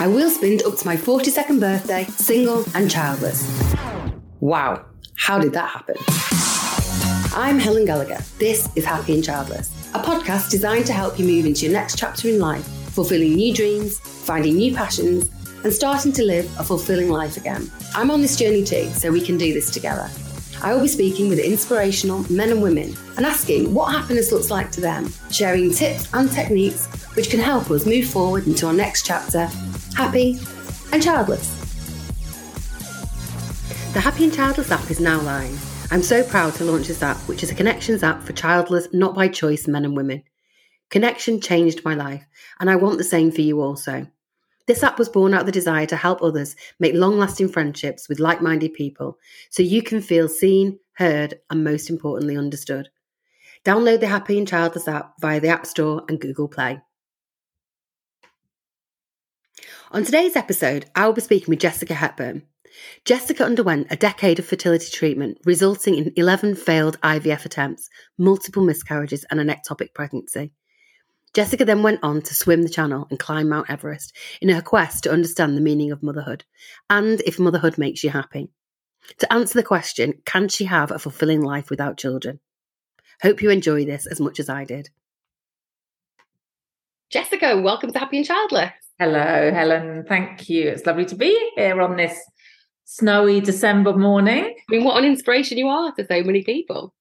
I will spend up to my 42nd birthday, single and childless. Wow, how did that happen? I'm Helen Gallagher. This is Happy and Childless, a podcast designed to help you move into your next chapter in life, fulfilling new dreams, finding new passions, and starting to live a fulfilling life again. I'm on this journey too, so we can do this together. I will be speaking with inspirational men and women and asking what happiness looks like to them, sharing tips and techniques which can help us move forward into our next chapter, happy and childless. The Happy and Childless app is now live. I'm so proud to launch this app, which is a connections app for childless, not by choice men and women. Connection changed my life, and I want the same for you also. This app was born out of the desire to help others make long lasting friendships with like minded people so you can feel seen, heard, and most importantly, understood. Download the Happy and Childless app via the App Store and Google Play. On today's episode, I will be speaking with Jessica Hepburn. Jessica underwent a decade of fertility treatment, resulting in 11 failed IVF attempts, multiple miscarriages, and an ectopic pregnancy. Jessica then went on to swim the channel and climb Mount Everest in her quest to understand the meaning of motherhood and if motherhood makes you happy. To answer the question, can she have a fulfilling life without children? Hope you enjoy this as much as I did. Jessica, welcome to Happy and Childless. Hello, Helen. Thank you. It's lovely to be here on this snowy December morning. I mean, what an inspiration you are to so many people.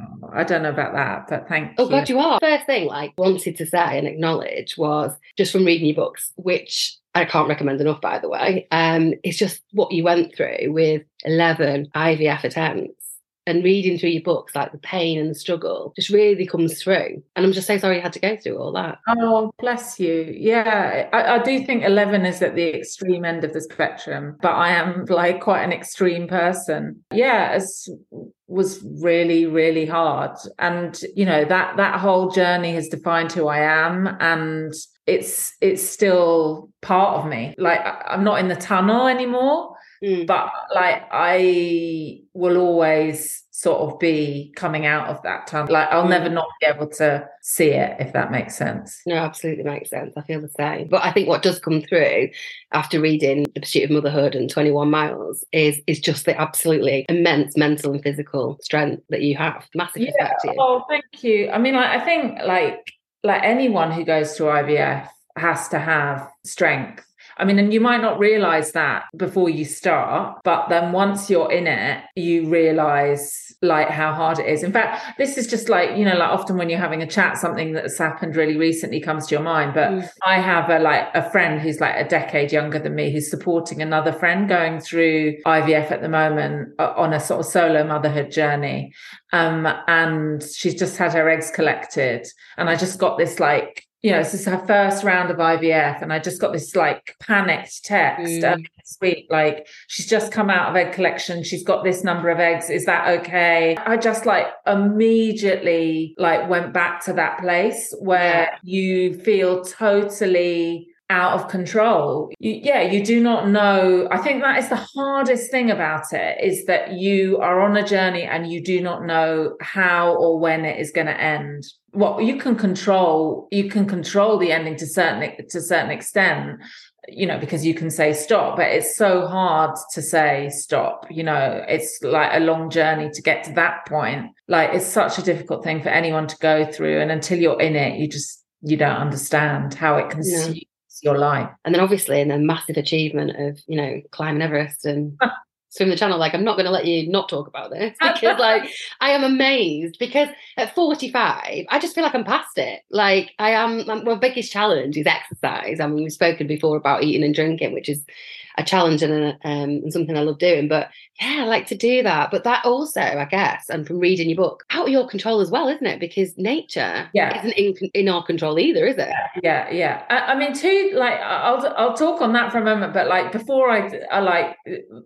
Oh, I don't know about that, but thank oh, you. Oh, God, you are. First thing, I wanted to say and acknowledge was just from reading your books, which I can't recommend enough, by the way. Um, it's just what you went through with 11 IVF attempts and reading through your books, like the pain and the struggle, just really comes through. And I'm just so sorry you had to go through all that. Oh, bless you. Yeah, I, I, do think 11 is at the extreme end of the spectrum, but I am like quite an extreme person. Yeah, it was really, really hard. And, you know, that, that whole journey has defined who I am. And it's, it's still part of me. Like I'm not in the tunnel anymore Mm. But like I will always sort of be coming out of that time. Like I'll mm. never not be able to see it, if that makes sense. No, absolutely makes sense. I feel the same. But I think what does come through after reading The Pursuit of Motherhood and 21 Miles is is just the absolutely immense mental and physical strength that you have. Massive yeah. Oh, thank you. I mean, like, I think like like anyone who goes through IVF has to have strength I mean, and you might not realize that before you start, but then once you're in it, you realize like how hard it is. In fact, this is just like, you know, like often when you're having a chat, something that's happened really recently comes to your mind. But mm. I have a like a friend who's like a decade younger than me who's supporting another friend going through IVF at the moment uh, on a sort of solo motherhood journey. Um, and she's just had her eggs collected. And I just got this like you know, this is her first round of IVF, and I just got this like panicked text mm. this week, like she's just come out of egg collection, she's got this number of eggs, is that okay? I just like immediately like went back to that place where you feel totally out of control. You, yeah, you do not know. I think that is the hardest thing about it is that you are on a journey and you do not know how or when it is going to end. Well, you can control, you can control the ending to certain to certain extent, you know, because you can say stop, but it's so hard to say stop. You know, it's like a long journey to get to that point. Like it's such a difficult thing for anyone to go through. And until you're in it, you just you don't understand how it consumes yeah your life. And then obviously, in a massive achievement of, you know, climbing Everest and swim the channel, like, I'm not going to let you not talk about this because, like, I am amazed because at 45, I just feel like I'm past it. Like, I am, um, my biggest challenge is exercise. I mean, we've spoken before about eating and drinking, which is a challenge and, a, um, and something I love doing. But yeah, I like to do that. But that also, I guess, and from reading your book, out of your control as well, isn't it? Because nature yeah. isn't in, in our control either, is it? Yeah, yeah. I, I mean, too, like I'll I'll talk on that for a moment, but like before I, I like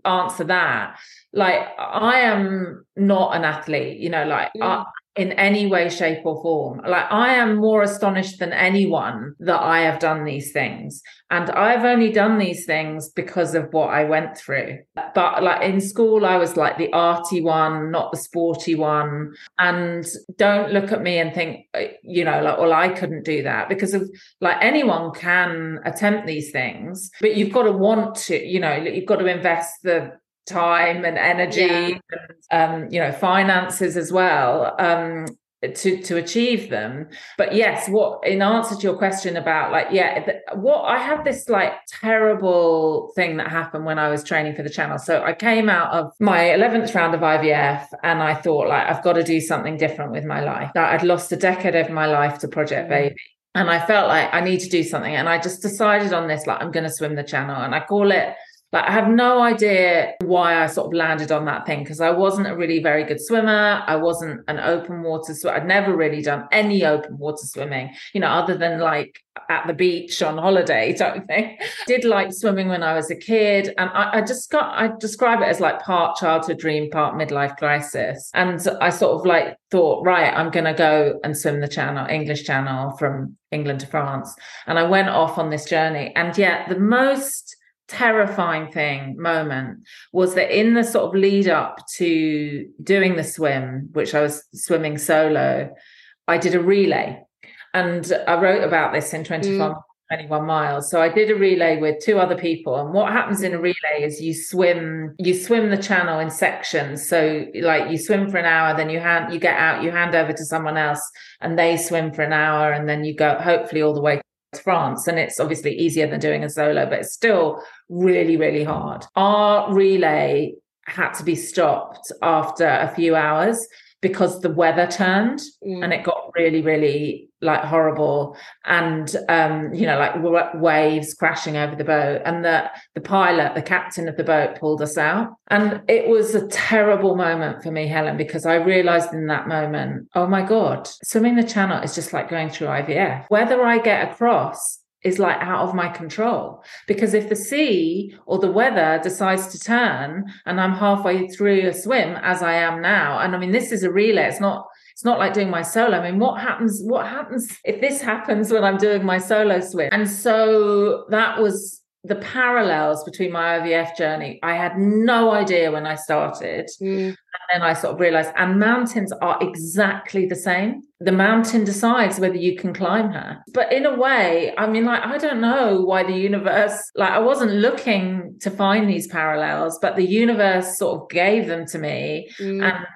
answer that, like I am not an athlete, you know, like mm. I in any way, shape, or form. Like I am more astonished than anyone that I have done these things. And I've only done these things because of what I went through. But like in school, I was like the arty one, not the sporty one. And don't look at me and think, uh, you know, like, well, I couldn't do that because of like anyone can attempt these things, but you've got to want to, you know, you've got to invest the time and energy yeah. and um, you know finances as well um, to to achieve them. But yes what in answer to your question about like yeah the, what i had this like terrible thing that happened when i was training for the channel. So i came out of my 11th round of ivf and i thought like i've got to do something different with my life. That i'd lost a decade of my life to project mm. baby. And i felt like i need to do something. And i just decided on this like i'm going to swim the channel. And i call it like I have no idea why I sort of landed on that thing because I wasn't a really very good swimmer. I wasn't an open water swimmer. I'd never really done any open water swimming, you know, other than like at the beach on holiday type thing. Did like swimming when I was a kid. And I, I just got I describe it as like part childhood dream, part midlife crisis. And I sort of like thought, right, I'm gonna go and swim the channel, English channel from England to France. And I went off on this journey. And yet the most terrifying thing moment was that in the sort of lead up to doing the swim which i was swimming solo i did a relay. And i wrote about this in 21, mm. 21 miles. So i did a relay with two other people. And what happens in a relay is you swim you swim the channel in sections. So like you swim for an hour then you hand you get out you hand over to someone else and they swim for an hour and then you go hopefully all the way France, and it's obviously easier than doing a solo, but it's still really, really hard. Our relay had to be stopped after a few hours because the weather turned mm. and it got really really like horrible. And um you know like waves crashing over the boat and the the pilot the captain of the boat pulled us out. And it was a terrible moment for me helen because i realized in that moment oh my god swimming the channel is just like going through ivf whether i get across is like out of my control because if the sea or the weather decides to turn and I'm halfway through a swim as I am now and I mean this is a relay it's not it's not like doing my solo I mean what happens what happens if this happens when I'm doing my solo swim and so that was the parallels between my IVF journey, I had no idea when I started. Mm. And then I sort of realized, and mountains are exactly the same. The mountain decides whether you can climb her. But in a way, I mean, like, I don't know why the universe, like, I wasn't looking to find these parallels, but the universe sort of gave them to me. Mm. And,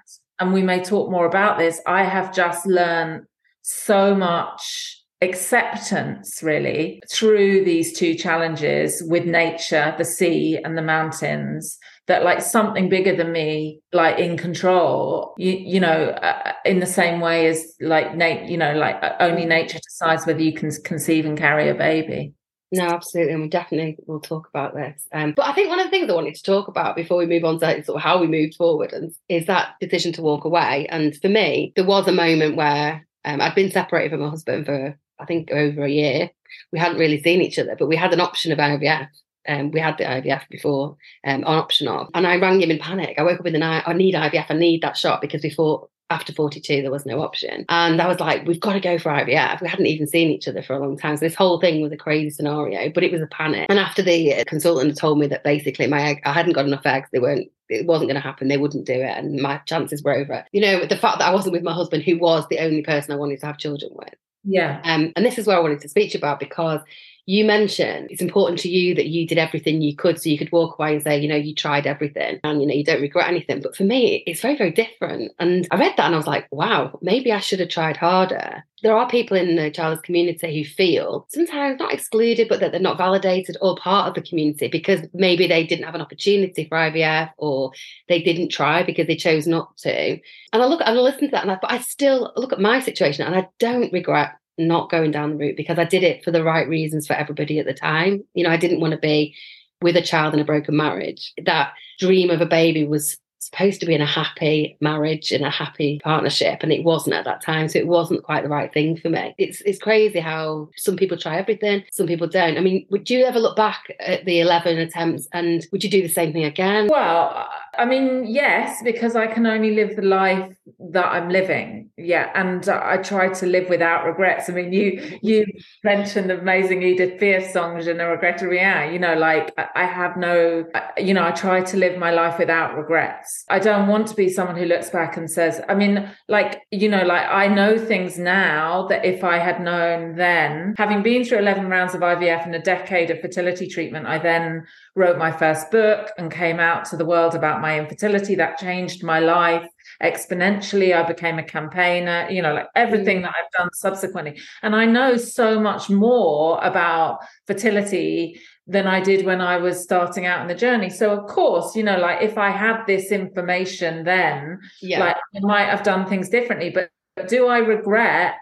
and we may talk more about this. I have just learned so much acceptance really through these two challenges with nature the sea and the mountains that like something bigger than me like in control you you know uh, in the same way as like nate you know like uh, only nature decides whether you can conceive and carry a baby no, absolutely, and we definitely will talk about this. Um, but I think one of the things I wanted to talk about before we move on to sort of how we moved forward and is that decision to walk away. And for me, there was a moment where um, I'd been separated from my husband for I think over a year. We hadn't really seen each other, but we had an option of IVF. Um, we had the IVF before, um, an option of, and I rang him in panic. I woke up in the night. I need IVF. I need that shot because we thought after 42 there was no option and i was like we've got to go for ivf we hadn't even seen each other for a long time so this whole thing was a crazy scenario but it was a panic and after the consultant told me that basically my egg, i hadn't got enough eggs they weren't it wasn't going to happen they wouldn't do it and my chances were over you know the fact that i wasn't with my husband who was the only person i wanted to have children with yeah. Um, and this is where I wanted to speak to you about because you mentioned it's important to you that you did everything you could so you could walk away and say, you know, you tried everything and, you know, you don't regret anything. But for me, it's very, very different. And I read that and I was like, wow, maybe I should have tried harder. There are people in the childless community who feel sometimes not excluded, but that they're not validated or part of the community because maybe they didn't have an opportunity for IVF or they didn't try because they chose not to. And I look and I listen to that and I, but I still look at my situation and I don't regret not going down the route because I did it for the right reasons for everybody at the time. You know, I didn't want to be with a child in a broken marriage. That dream of a baby was supposed to be in a happy marriage in a happy partnership and it wasn't at that time so it wasn't quite the right thing for me it's it's crazy how some people try everything some people don't i mean would you ever look back at the 11 attempts and would you do the same thing again well I mean, yes, because I can only live the life that I'm living. Yeah, and I try to live without regrets. I mean, you you mentioned the amazing Edith Piaf song "Je ne regrette rien." You know, like I have no, you know, I try to live my life without regrets. I don't want to be someone who looks back and says, I mean, like you know, like I know things now that if I had known then, having been through eleven rounds of IVF and a decade of fertility treatment, I then wrote my first book and came out to the world about my infertility. That changed my life exponentially. I became a campaigner, you know, like everything mm. that I've done subsequently. And I know so much more about fertility than I did when I was starting out in the journey. So of course, you know, like if I had this information then, yeah. like I might have done things differently. But do I regret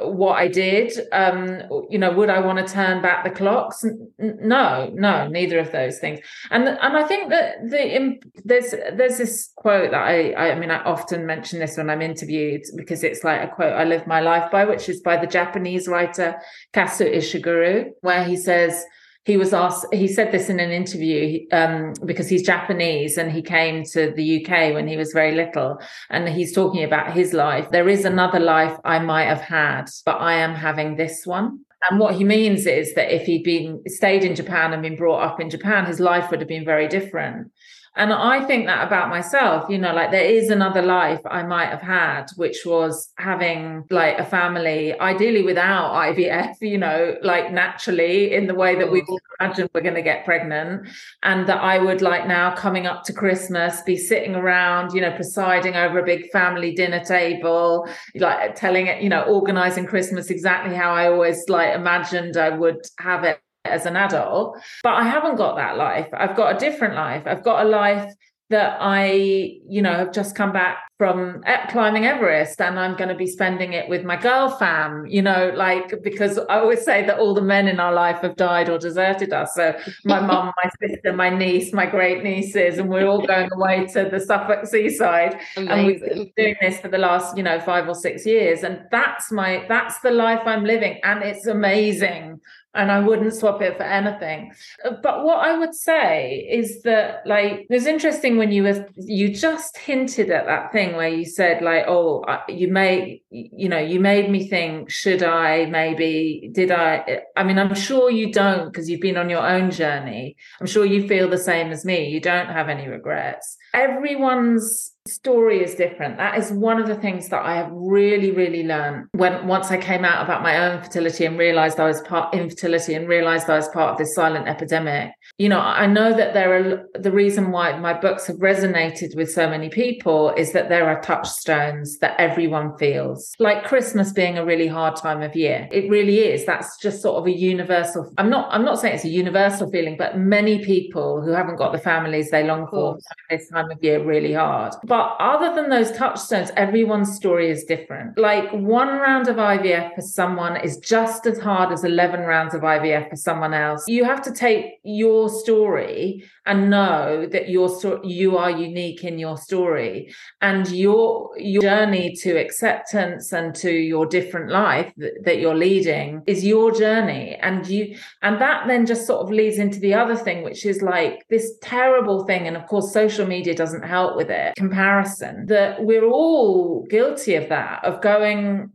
what I did. Um, you know, would I want to turn back the clocks? No, no, neither of those things. And and I think that the there's there's this quote that I, I mean I often mention this when I'm interviewed because it's like a quote I live my life by, which is by the Japanese writer Kazuo Ishiguro, where he says he was asked he said this in an interview um, because he's japanese and he came to the uk when he was very little and he's talking about his life. There is another life i might have had but i am having this one. And what he means is that if he'd been stayed in japan and been brought up in japan his life would have been very different and I think that about myself, you know, like there is another life I might have had, which was having like a family, ideally without IVF, you know, like naturally in the way that we all imagine we're going to get pregnant. And that I would like now coming up to Christmas be sitting around, you know, presiding over a big family dinner table, like telling it, you know, organizing Christmas exactly how I always like imagined I would have it as an adult, but I haven't got that life. I've got a different life. I've got a life that I, you know, have just come back from climbing Everest and I'm going to be spending it with my girl fam, you know, like because I always say that all the men in our life have died or deserted us. So my mum, my sister, my niece, my great nieces, and we're all going away to the Suffolk seaside. Amazing. And we've been doing this for the last, you know, five or six years. And that's my that's the life I'm living. And it's amazing and I wouldn't swap it for anything. But what I would say is that, like, it was interesting when you were you just hinted at that thing where you said, like, oh, you made, you know, you made me think, should I maybe, did I? I mean, I'm sure you don't because you've been on your own journey. I'm sure you feel the same as me. You don't have any regrets. Everyone's story is different. That is one of the things that i have really really learned when once i came out about my own fertility and realized i was part infertility and realized i was part of this silent epidemic you know i know that there are the reason why my books have resonated with so many people is that there are touchstones that everyone feels. Like christmas being a really hard time of year. It really is. That's just sort of a universal i'm not i'm not saying it's a universal feeling but many people who haven't got the families they long for this time of year really hard. But other than those touchstones, everyone's story is different. Like one round of IVF for someone is just as hard as 11 rounds of IVF for someone else. You have to take your story and know that your you are unique in your story and your your journey to acceptance and to your different life that you're leading is your journey and you and that then just sort of leads into the other thing which is like this terrible thing. And of course social media doesn't help with it. Comparison that we're all guilty of that of going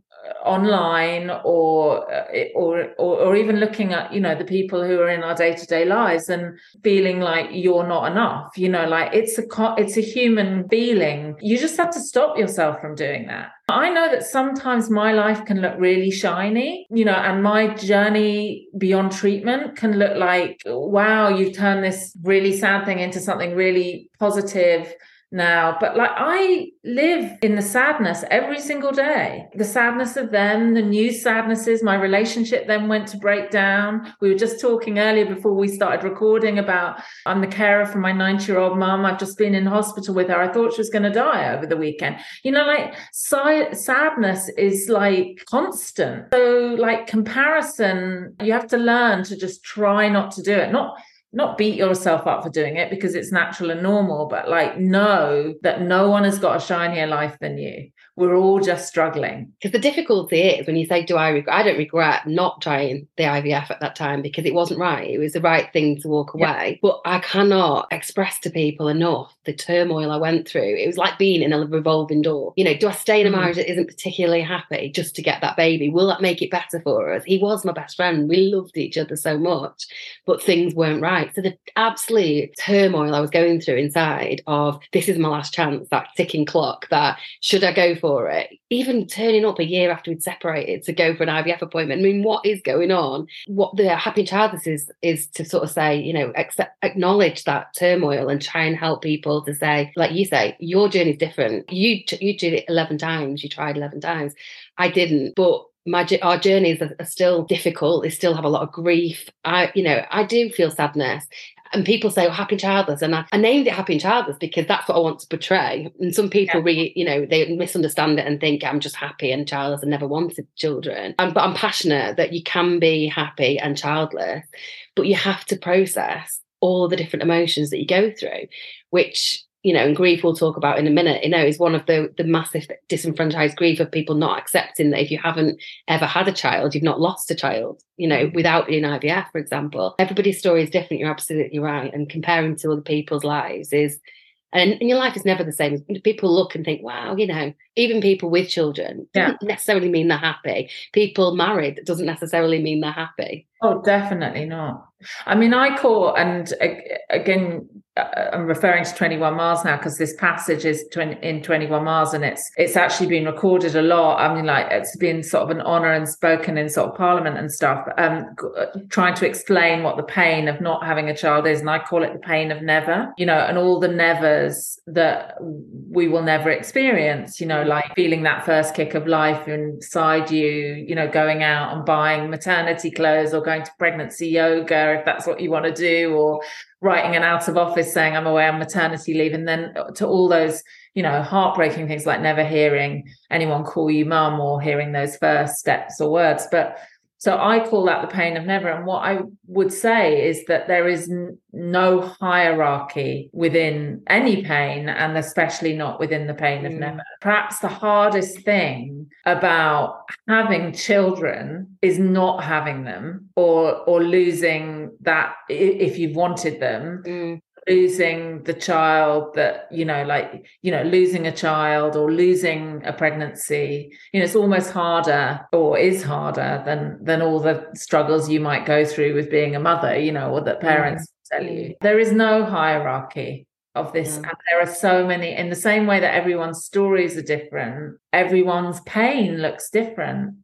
online or, uh, or or or even looking at you know the people who are in our day-to-day lives and feeling like you're not enough you know like it's a it's a human feeling you just have to stop yourself from doing that. I know that sometimes my life can look really shiny, you know, and my journey beyond treatment can look like, wow, you've turned this really sad thing into something really positive now. But like I live in the sadness every single day. The sadness of them, the new sadnesses, my relationship then went to break down. We were just talking earlier before we started recording about I'm the carer for my 90 year old mum. I've just been in hospital with her. I thought she was going to die over the weekend. You know, like si- sadness is like constant. So like comparison, you have to learn to just try not to do it. Not not beat yourself up for doing it because it's natural and normal, but like know that no one has got a shinier life than you. We're all just struggling. Because the difficulty is when you say, Do I regret? I don't regret not trying the IVF at that time because it wasn't right. It was the right thing to walk away. Yeah. But I cannot express to people enough the turmoil I went through. It was like being in a revolving door. You know, do I stay in a mm. marriage that isn't particularly happy just to get that baby? Will that make it better for us? He was my best friend. We loved each other so much, but things weren't right. So the absolute turmoil I was going through inside of this is my last chance, that ticking clock, that should I go for for it, even turning up a year after we'd separated to go for an IVF appointment. I mean, what is going on? What the happy childless is is to sort of say, you know, accept, acknowledge that turmoil and try and help people to say, like you say, your journey is different. You you did it eleven times. You tried eleven times. I didn't, but my our journeys are, still difficult. They still have a lot of grief. I, you know, I do feel sadness and people say, oh, happy childless. And I, I, named it happy childless because that's what I want to portray. And some people yeah. really, you know, they misunderstand it and think I'm just happy and childless and never wanted children. And, but I'm passionate that you can be happy and childless, but you have to process all the different emotions that you go through, which you know, and grief we'll talk about in a minute, you know, is one of the the massive disenfranchised grief of people not accepting that if you haven't ever had a child, you've not lost a child, you know, mm. without being IVF, for example. Everybody's story is different, you're absolutely right. And comparing to other people's lives is and, and your life is never the same. People look and think, wow, you know, even people with children doesn't necessarily mean they're happy. People married doesn't necessarily mean they're happy. Oh, definitely not. I mean, I call, and again, uh, I'm referring to 21 miles now because this passage is in 21 miles and it's it's actually been recorded a lot. I mean, like it's been sort of an honor and spoken in sort of parliament and stuff, um, uh, trying to explain what the pain of not having a child is. And I call it the pain of never, you know, and all the nevers that we will never experience, you know, like feeling that first kick of life inside you, you know, going out and buying maternity clothes or going to pregnancy yoga if that's what you want to do, or writing an out of office saying I'm away on maternity leave, and then uh, to all those, you know, heartbreaking things like never hearing anyone call you mum or hearing those first steps or words. But so I call that the pain of never. And what I would say is that there is n- no hierarchy within any pain, and especially not within the pain mm. of never. Perhaps the hardest thing about having children is not having them or or losing that if you've wanted them. Mm losing the child that you know like you know losing a child or losing a pregnancy you know it's almost harder or is harder than than all the struggles you might go through with being a mother you know or that parents mm. tell you there is no hierarchy of this mm. and there are so many in the same way that everyone's stories are different everyone's pain looks different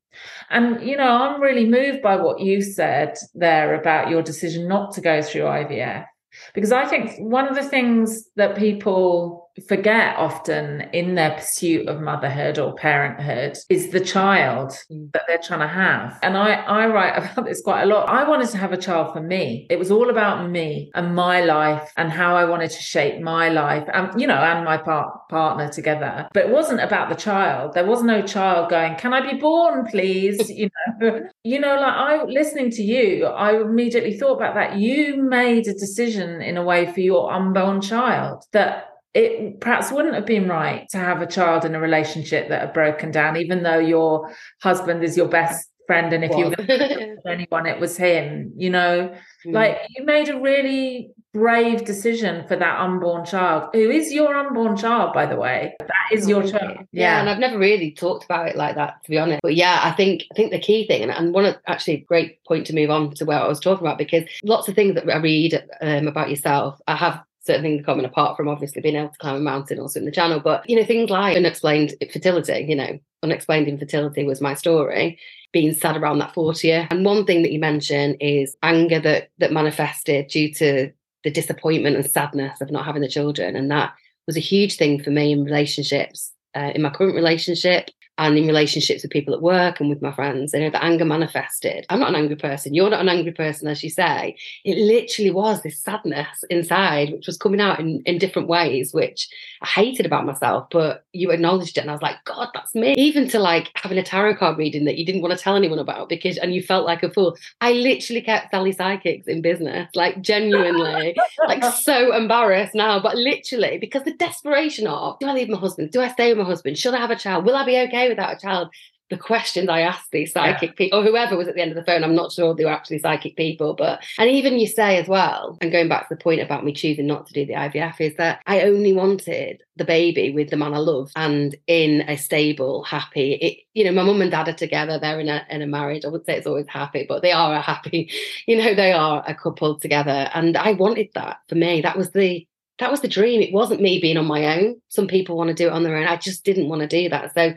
and you know i'm really moved by what you said there about your decision not to go through ivf because I think one of the things that people forget often in their pursuit of motherhood or parenthood is the child mm. that they're trying to have. And I, I write about this quite a lot. I wanted to have a child for me. It was all about me and my life and how I wanted to shape my life and, you know, and my part, partner together. But it wasn't about the child. There was no child going, can I be born, please? you know, you know, like I listening to you, I immediately thought about that. You made a decision in a way for your unborn child that it perhaps wouldn't have been right to have a child in a relationship that had broken down, even though your husband is your best friend. And if you were anyone, it was him, you know, mm. like you made a really brave decision for that unborn child, who is your unborn child, by the way. That is your child. Yeah. yeah. And I've never really talked about it like that, to be honest. But yeah, I think I think the key thing, and, and one of actually a great point to move on to where I was talking about, because lots of things that I read um, about yourself, I have certain things common apart from obviously being able to climb a mountain also in the channel. But, you know, things like unexplained fertility, you know, unexplained infertility was my story, being sad around that 40 year. And one thing that you mentioned is anger that that manifested due to the disappointment and sadness of not having the children. And that was a huge thing for me in relationships. Uh, in my current relationship, and in relationships with people at work and with my friends. You know, the anger manifested. I'm not an angry person. You're not an angry person, as you say. It literally was this sadness inside, which was coming out in, in different ways, which I hated about myself. But you acknowledged it, and I was like, God, that's me. Even to like having a tarot card reading that you didn't want to tell anyone about because, and you felt like a fool. I literally kept Sally Psychics in business, like genuinely, like so embarrassed now, but literally because the desperation of, do I leave my husband? Do I stay with my husband? Should I have a child? Will I be okay without a child? the questions I asked these psychic yeah. people, or whoever was at the end of the phone, I'm not sure they were actually psychic people, but and even you say as well, and going back to the point about me choosing not to do the IVF, is that I only wanted the baby with the man I love and in a stable, happy. It, you know, my mum and dad are together. They're in a in a marriage. I would say it's always happy, but they are a happy. You know, they are a couple together, and I wanted that for me. That was the that was the dream. It wasn't me being on my own. Some people want to do it on their own. I just didn't want to do that. So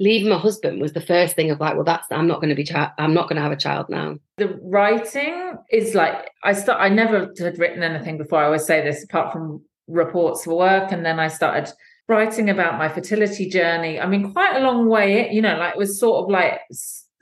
leaving my husband was the first thing of like, well, that's I'm not going to be. I'm not going to have a child now. The writing is like I start. I never had written anything before. I always say this, apart from reports for work, and then I started writing about my fertility journey. I mean, quite a long way. You know, like it was sort of like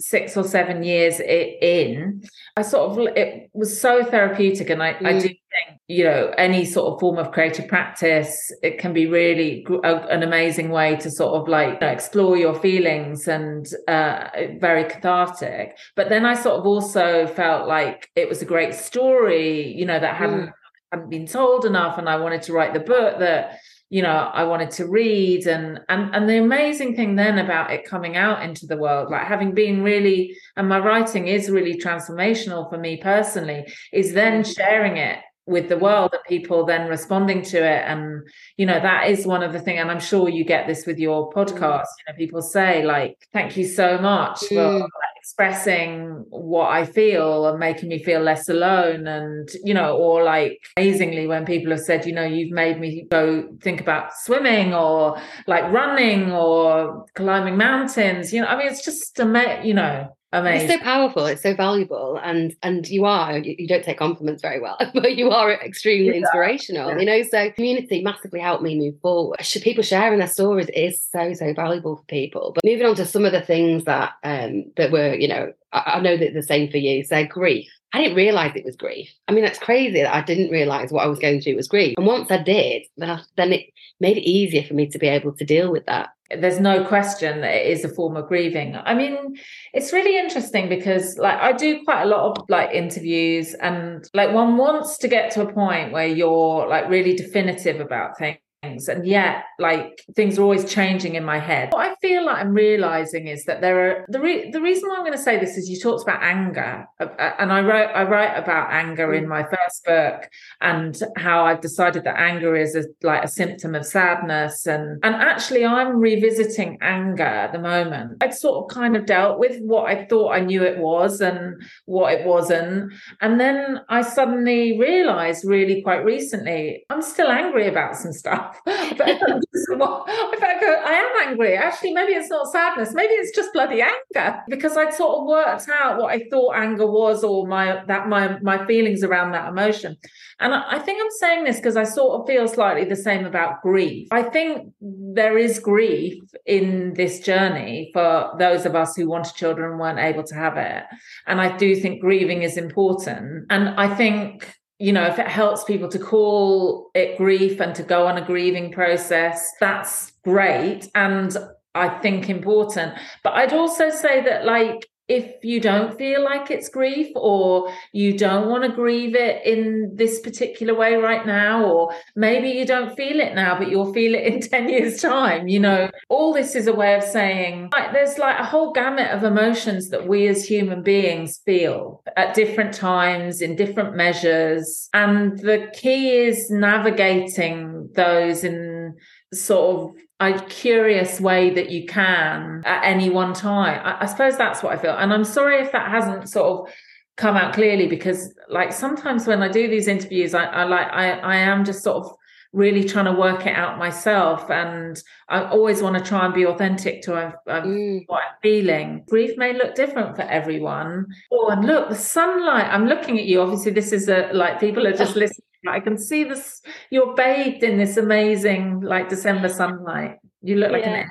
six or seven years in, I sort of it was so therapeutic, and I, mm. I do think you know any sort of form of creative practice it can be really a, an amazing way to sort of like you know, explore your feelings and uh, very cathartic. But then I sort of also felt like it was a great story, you know, that hadn't mm. hadn't been told enough, and I wanted to write the book that you know i wanted to read and and and the amazing thing then about it coming out into the world like having been really and my writing is really transformational for me personally is then mm-hmm. sharing it with the world and people then responding to it and you know that is one of the thing and i'm sure you get this with your mm. podcast you know people say like thank you so much for mm. Expressing what i feel and making me feel less alone and you know or like amazingly when people have said you know you've made me go think about swimming or like running or climbing mountains you know i mean it's just a you know Amazing. It's so powerful. It's so valuable, and and you are you, you don't take compliments very well, but you are extremely yeah. inspirational. Yeah. You know, so community massively helped me move forward. People sharing their stories is so so valuable for people. But moving on to some of the things that um that were you know I, I know that the same for you. So grief. I didn't realize it was grief. I mean, that's crazy that I didn't realize what I was going through was grief. And once I did, then I, then it made it easier for me to be able to deal with that there's no question that it is a form of grieving. I mean it's really interesting because like i do quite a lot of like interviews and like one wants to get to a point where you're like really definitive about things things. And yet like things are always changing in my head. What i feel like i'm realizing is that there are the re- the reason why i'm going to say this is you talked about anger uh, uh, and i wrote i write about anger in my first book and how i've decided that anger is a, like a symptom of sadness and and actually i'm revisiting anger at the moment. I'd sort of kind of dealt with what i thought i knew it was and what it wasn't. And then i suddenly realized really quite recently i'm still angry about some stuff but I am angry. Actually, maybe it's not sadness. Maybe it's just bloody anger because I'd sort of worked out what I thought anger was, or my that my my feelings around that emotion. And I think I'm saying this because I sort of feel slightly the same about grief. I think there is grief in this journey for those of us who wanted children and weren't able to have it. And I do think grieving is important. And I think you know, if it helps people to call it grief and to go on a grieving process, that's great. And I think important. But I'd also say that, like, if you don't feel like it's grief or you don't want to grieve it in this particular way right now or maybe you don't feel it now but you'll feel it in 10 years time you know. All this is a way of saying like there's like a whole gamut of emotions that we as human beings feel at different times in different measures. And the key is navigating those in sort of a curious way that you can at any one time. I, I, suppose that's what I feel. And I'm sorry if that hasn't sort of come out clearly because like sometimes when I do these interviews, I, I like I, I am just sort of really trying to work it out myself and I always want to try and be authentic to uh, mm. what I'm feeling. Grief may look different for everyone. Oh, and look, the sunlight. I'm looking at you. Obviously, this is a like people are just listening I can see this. You're bathed in this amazing, like December sunlight. You look like yeah. an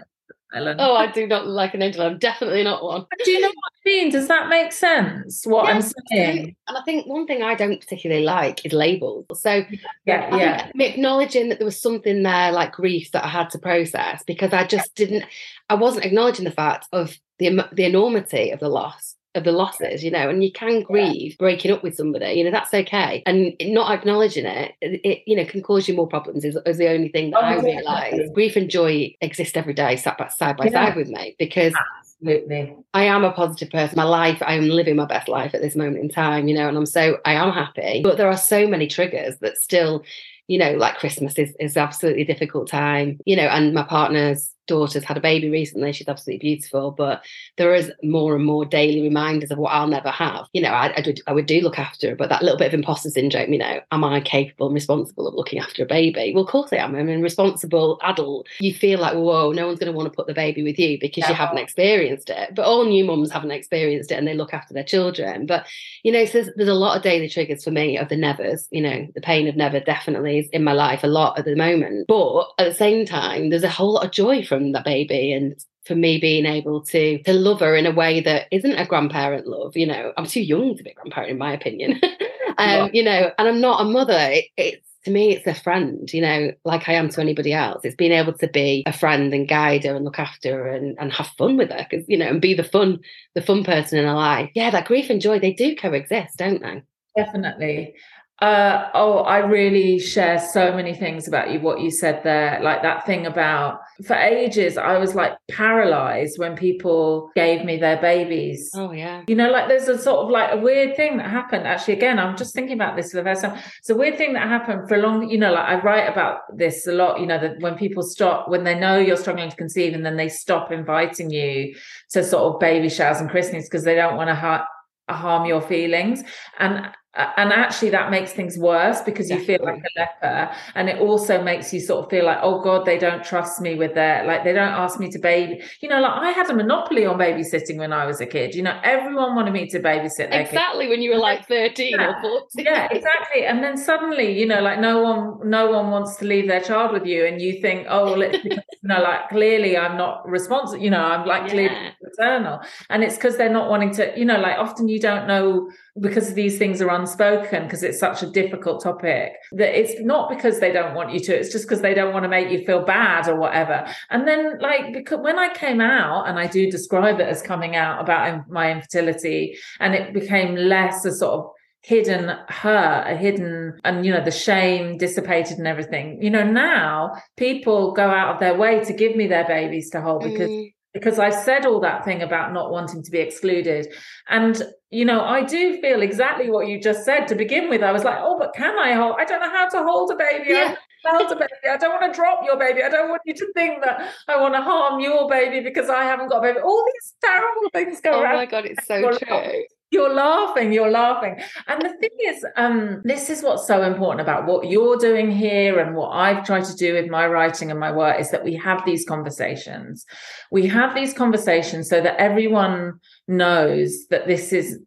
Ellen. Oh, I do not like an angel. I'm definitely not one. Do you know what I mean? Does that make sense? What I'm saying? And I think one thing I don't particularly like is labels. So yeah, I yeah. acknowledging that there was something there like grief that I had to process because I just didn't. I wasn't acknowledging the fact of the the enormity of the loss of the losses, you know, and you can grieve yeah. breaking up with somebody, you know, that's okay. And not acknowledging it, it, you know, can cause you more problems is, is the only thing that oh, I realise. Grief and joy exist every day, side by side, by yeah. side with me, because Absolutely. I am a positive person. My life, I am living my best life at this moment in time, you know, and I'm so, I am happy. But there are so many triggers that still, you know, like Christmas is, is absolutely difficult time, you know, and my partner's daughter's had a baby recently. She's absolutely beautiful, but there is more and more daily reminders of what I'll never have. You know, I, I, would, I would do look after her, but that little bit of imposter syndrome, you know, am I capable and responsible of looking after a baby? Well, of course I am. I'm a responsible adult. You feel like, whoa, no one's going to want to put the baby with you because you haven't experienced it. But all new mums haven't experienced it and they look after their children. But, you know, so there's, there's a lot of daily triggers for me of the nevers, you know, the pain of never definitely is in my life a lot at the moment. But at the same time, there's a whole lot of joy from from that baby and for me being able to to love her in a way that isn't a grandparent love you know i'm too young to be a grandparent in my opinion. Um you know and i'm not a mother it, it's to me it's a friend you know like i am to anybody else. It's being able to be a friend and guide her and look after her and, and have fun with her because you know and be the fun the fun person in her life. Yeah that grief and joy they do coexist don't they? Definitely uh, oh, I really share so many things about you, what you said there. Like that thing about for ages, I was like paralyzed when people gave me their babies. Oh, yeah. You know, like there's a sort of like a weird thing that happened. Actually, again, I'm just thinking about this for the first time. It's a weird thing that happened for a long, you know, like I write about this a lot, you know, that when people stop, when they know you're struggling to conceive and then they stop inviting you to sort of baby showers and christenings because they don't want to ha- harm your feelings. And and actually that makes things worse because you feel like a leper and it also makes you sort of feel like oh god they don't trust me with their like they don't ask me to baby you know like i had a monopoly on babysitting when i was a kid you know everyone wanted me to babysit exactly kid. when you were like 13 yeah. or 14 yeah exactly and then suddenly you know like no one no one wants to leave their child with you and you think oh well it's you know like clearly i'm not responsible you know i'm like yeah. clearly maternal and it's because they're not wanting to you know like often you don't know because these things are unspoken because it's such a difficult topic that it's not because they don't want you to it's just because they don't want to make you feel bad or whatever. And then like because when i came out and i do describe it as coming out about my infertility and it became less a sort of hidden hurt a hidden and you know the shame dissipated and everything. You know now people go out of their way to give me their babies to hold because mm because I said all that thing about not wanting to be excluded. And, you know, I do feel exactly what you just said to begin with. I was like, oh, but can I hold? I don't know how to hold a baby. Yeah. I hold a baby. I don't want to drop your baby. I don't want you to think that I want to harm your baby because I haven't got a baby. All these terrible things go oh around. Oh my God, it's so true you're laughing you're laughing. And the thing is um this is what's so important about what you're doing here and what i've tried to do with my writing and my work is that we have these conversations. We have these conversations so that everyone knows that this is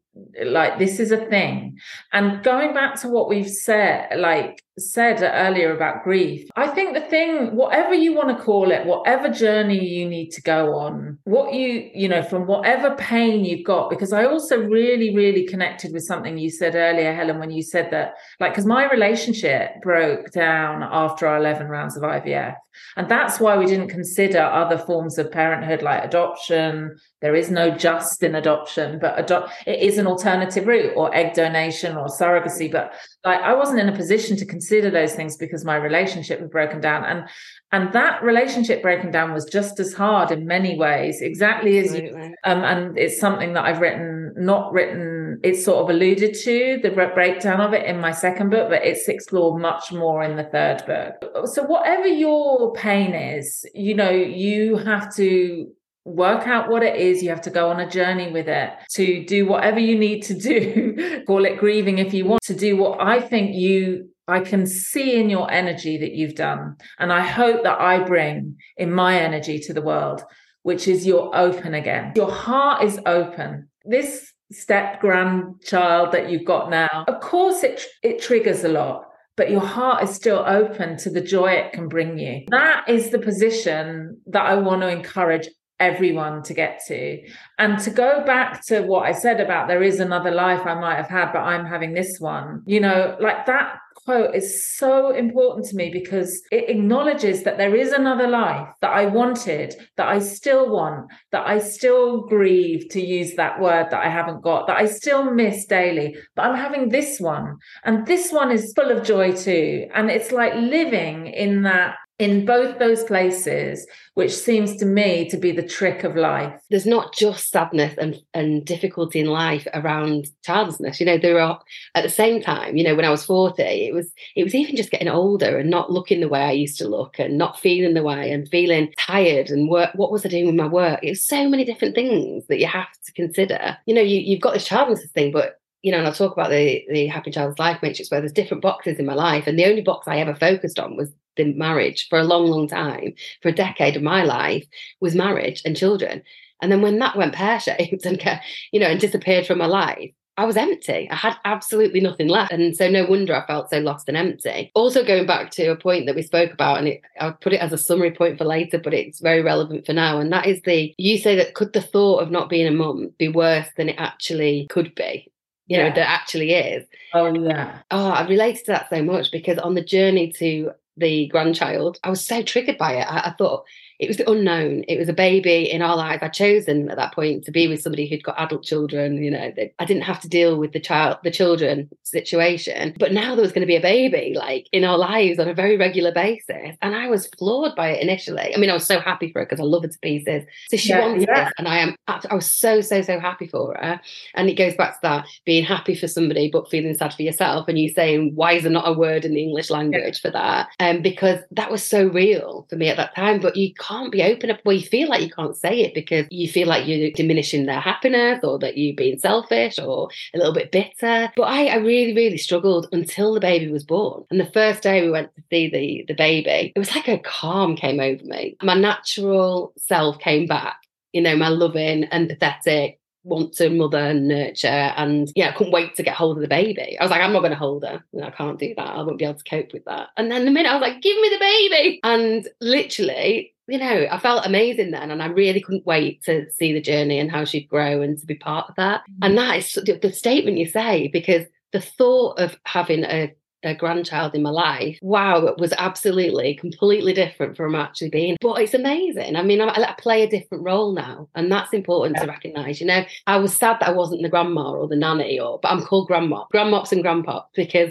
like this is a thing. And going back to what we've said like said earlier about grief i think the thing whatever you want to call it whatever journey you need to go on what you you know from whatever pain you've got because i also really really connected with something you said earlier helen when you said that like because my relationship broke down after our 11 rounds of ivf and that's why we didn't consider other forms of parenthood like adoption there is no just in adoption but adopt it is an alternative route or egg donation or surrogacy. But like i wasn't in a position to consider those things because my relationship was broken down. And and that relationship breaking down was just as hard in many ways exactly as you um, and it's something that i've written not written it's sort of alluded to the breakdown of it in my second book but it's explored much more in the third book. So whatever your pain is you know you have to work out what it is. You have to go on a journey with it to do whatever you need to do. Call it grieving if you want to do what I think you. I can see in your energy that you've done. And I hope that I bring in my energy to the world, which is you're open again. Your heart is open. This step grandchild that you've got now, of course, it, it triggers a lot but your heart is still open to the joy it can bring you. That is the position that I want to encourage everyone to get to. And to go back to what I said about there is another life I might have had, but I'm having this one, you know, like that quote is so important to me because it acknowledges that there is another life that I wanted, that I still want, that I still grieve to use that word that I haven't got, that I still miss daily, but I'm having this one. And this one is full of joy too. And it's like living in that in both those places, which seems to me to be the trick of life. There's not just sadness and, and difficulty in life around childlessness. You know, there are at the same time, you know, when I was 40, it was it was even just getting older and not looking the way I used to look and not feeling the way and feeling tired and work what was I doing with my work? It was so many different things that you have to consider. You know, you, you've got this childlessness thing, but you know, and I talk about the the Happy Childless Life Matrix where there's different boxes in my life, and the only box I ever focused on was the marriage for a long, long time, for a decade of my life, was marriage and children. And then when that went pear shaped and you know and disappeared from my life, I was empty. I had absolutely nothing left. And so no wonder I felt so lost and empty. Also going back to a point that we spoke about, and it, I'll put it as a summary point for later, but it's very relevant for now. And that is the you say that could the thought of not being a mum be worse than it actually could be? You yeah. know, that actually is. Oh yeah. Oh, I related to that so much because on the journey to the grandchild, I was so triggered by it. I, I thought, it was the unknown. It was a baby in our lives. I'd chosen at that point to be with somebody who'd got adult children. You know, I didn't have to deal with the child, the children situation. But now there was going to be a baby like in our lives on a very regular basis, and I was floored by it initially. I mean, I was so happy for her because I love her to pieces. So she yeah, wanted yeah. this, and I am. I was so so so happy for her. And it goes back to that being happy for somebody but feeling sad for yourself, and you saying, "Why is there not a word in the English language yeah. for that?" Um, because that was so real for me at that time. But you can't be open up. Well, you feel like you can't say it because you feel like you're diminishing their happiness or that you're being selfish or a little bit bitter. But I, I really, really struggled until the baby was born. And the first day we went to see the, the baby, it was like a calm came over me. My natural self came back. You know, my loving, empathetic, want to mother and nurture and yeah I couldn't wait to get hold of the baby I was like I'm not going to hold her I can't do that I won't be able to cope with that and then the minute I was like give me the baby and literally you know, I felt amazing then, and I really couldn't wait to see the journey and how she'd grow and to be part of that. Mm-hmm. And that is the statement you say because the thought of having a, a grandchild in my life, wow, it was absolutely completely different from actually being. But it's amazing. I mean, I, I play a different role now, and that's important yeah. to recognise. You know, I was sad that I wasn't the grandma or the nanny, or but I'm called grandma, grandmops and grandpops because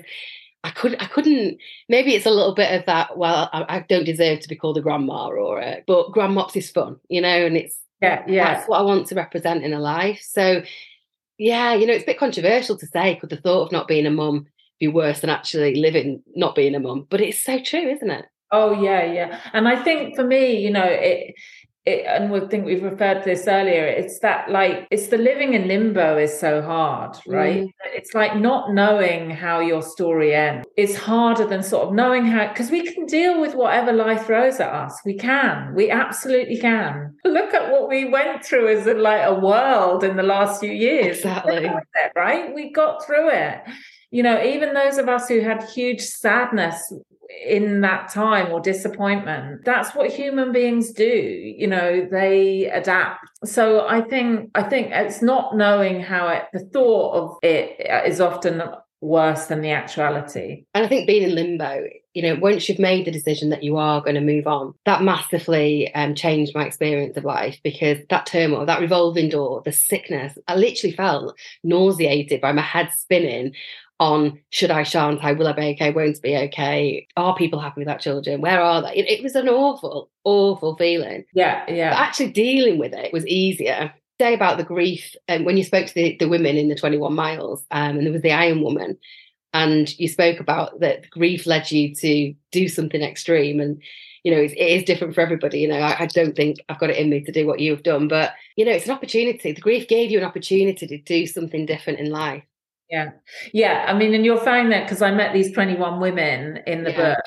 I couldn't, I couldn't maybe it's a little bit of that well I, I don't deserve to be called a grandma or a, but grandmops is fun you know and it's yeah yeah. that's what I want to represent in a life. So yeah you know it's a bit controversial to say could the thought of not being a mum be worse than actually living not being a mum but it's so true isn't it? Oh yeah yeah. And I think for me you know it it, and we think we've referred to this earlier it's that like it's the living in limbo is so hard right? Mm. it's like not knowing how your story ends. It's harder than sort of knowing how because we can deal with whatever life throws at us. We can. We absolutely can. Look at what we went through as a, like a world in the last few years. Exactly. it, right? We got through it. You know even those of us who had huge sadness in that time or disappointment. That's what human beings do you know they adapt. So i think i think it's not knowing how it the thought of it is often worse than the actuality. And i think being in limbo you know once you've made the decision that you are going to move on that massively um, changed my experience of life because that turmoil that revolving door the sickness i literally felt nauseated by my head spinning on should I, shan't I, will I be okay, won't be okay? Are people happy without children? Where are they? It, it was an awful, awful feeling. Yeah, yeah. But actually dealing with it was easier. Say about the grief, and um, when you spoke to the, the women in the 21 miles, um, and there was the Iron Woman, and you spoke about that grief led you to do something extreme and you know it is different for everybody you know I, I, don't think i've got it in me to do what you've done but you know it's an opportunity the grief gave you an opportunity to do something different in life yeah. Yeah. I mean, and you'll find that because I met these 21 women in the yeah. book.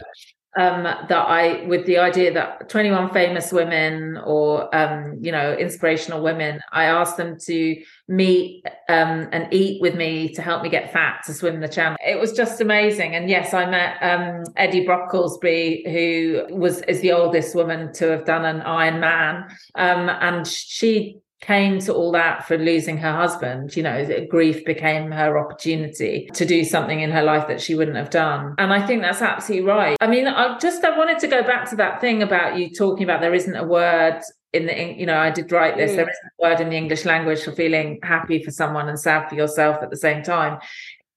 um, that I, with the idea that 21 famous women or, um, you know, inspirational women, I asked them to meet um, and eat with me to help me get fat to swim the channel. It was just amazing. And yes, I met um, Eddie Brocklesby, who was is the oldest woman to have done an Ironman, um, and she came to all that for losing her husband. You know, grief became her opportunity to do something in her life that she wouldn't have done. And I think that's absolutely right. I mean, I just I wanted to go back to that thing about you talking about there isn't a word in the you know I did write this. Mm. There isn't a word in the English language for feeling happy for someone and sad for yourself at the same time.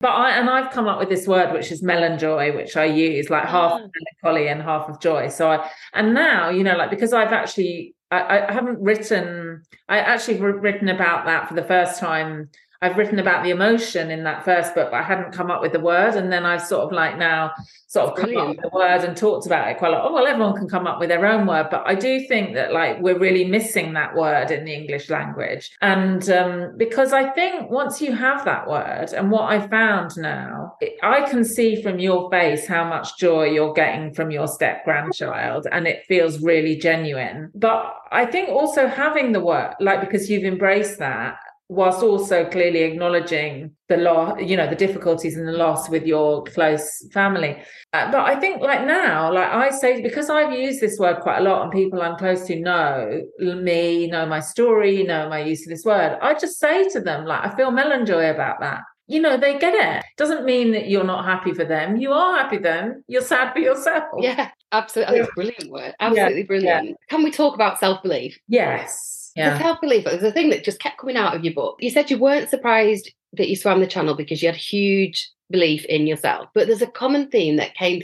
But I and I've come up with this word which is melanjoy, which I use like half oh. melancholy and half of joy. So I and now you know like because I've actually I, I haven't written. I actually written about that for the first time I've written about the emotion in that first book, but I hadn't come up with the word. And then I've sort of like now sort of come up with the word and talked about it quite a lot. Oh, well, everyone can come up with their own word. But I do think that like we're really missing that word in the English language. And um, because I think once you have that word, and what I found now, I can see from your face how much joy you're getting from your step grandchild. And it feels really genuine. But I think also having the word, like because you've embraced that whilst also clearly acknowledging the loss you know the difficulties and the loss with your close family. Uh, but i think like now like i say because i've used this word quite a lot and people i'm close to know me know my story know my use of this word i just say to them like i feel melanjoy about that. You know they get it. Doesn't mean that you're not happy for them. You are happy for them. You're sad for yourself. Yeah absolutely. That's a brilliant word. Absolutely yeah. brilliant. Yeah. can we talk about self-belief? Yes yeah. The self belief was a thing that just kept coming out of your book. You said you weren't surprised that you swam the channel because you had huge belief in yourself. But there's a common theme that came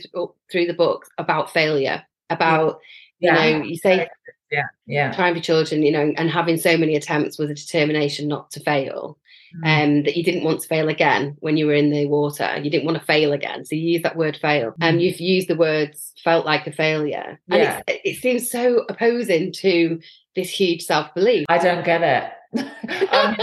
through the book about failure, about, yeah. you know, you say, yeah, yeah, trying for children, you know, and having so many attempts with a determination not to fail. Mm. Um, that you didn't want to fail again when you were in the water. You didn't want to fail again. So you use that word fail. And mm. you've used the words felt like a failure. And yeah. it seems so opposing to this huge self belief. I don't get it. um,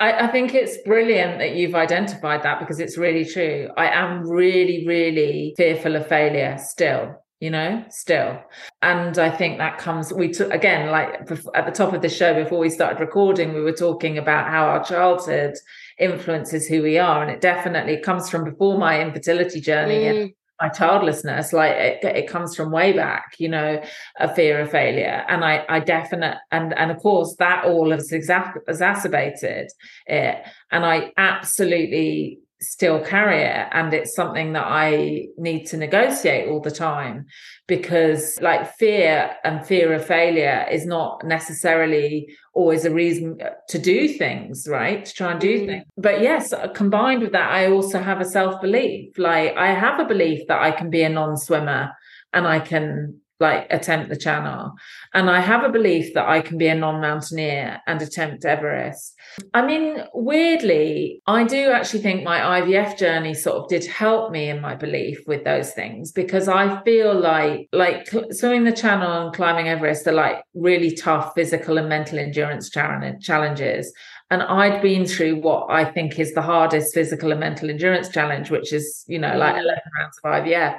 I, I, think it's brilliant that you've identified that because it's really true. I am really, really fearful of failure still, you know, still. And I think that comes, we took again, like at the top of the show before we started recording, we were talking about how our childhood influences who we are. And it definitely comes from before my infertility journey mm. and my childlessness like it, it comes from way back you know a fear of failure. And i i definite and and of course that all has exacerbated it. And i absolutely still carry it. And it's something that i need to negotiate all the time because like fear and fear of failure is not necessarily always a reason to do things right? To try and do mm. things. But yes combined with that i also have a self belief like i have a belief that i can be a non-swimmer and i can like attempt the channel. And I have a belief that I can be a non mountaineer and attempt Everest. I mean, weirdly, I do actually think my IVF journey sort of did help me in my belief with those things because I feel like like swimming the channel and climbing Everest are like really tough physical and mental endurance challenges. And I'd been through what I think is the hardest physical and mental endurance challenge, which is, you know, like mm. 11 rounds of IVF.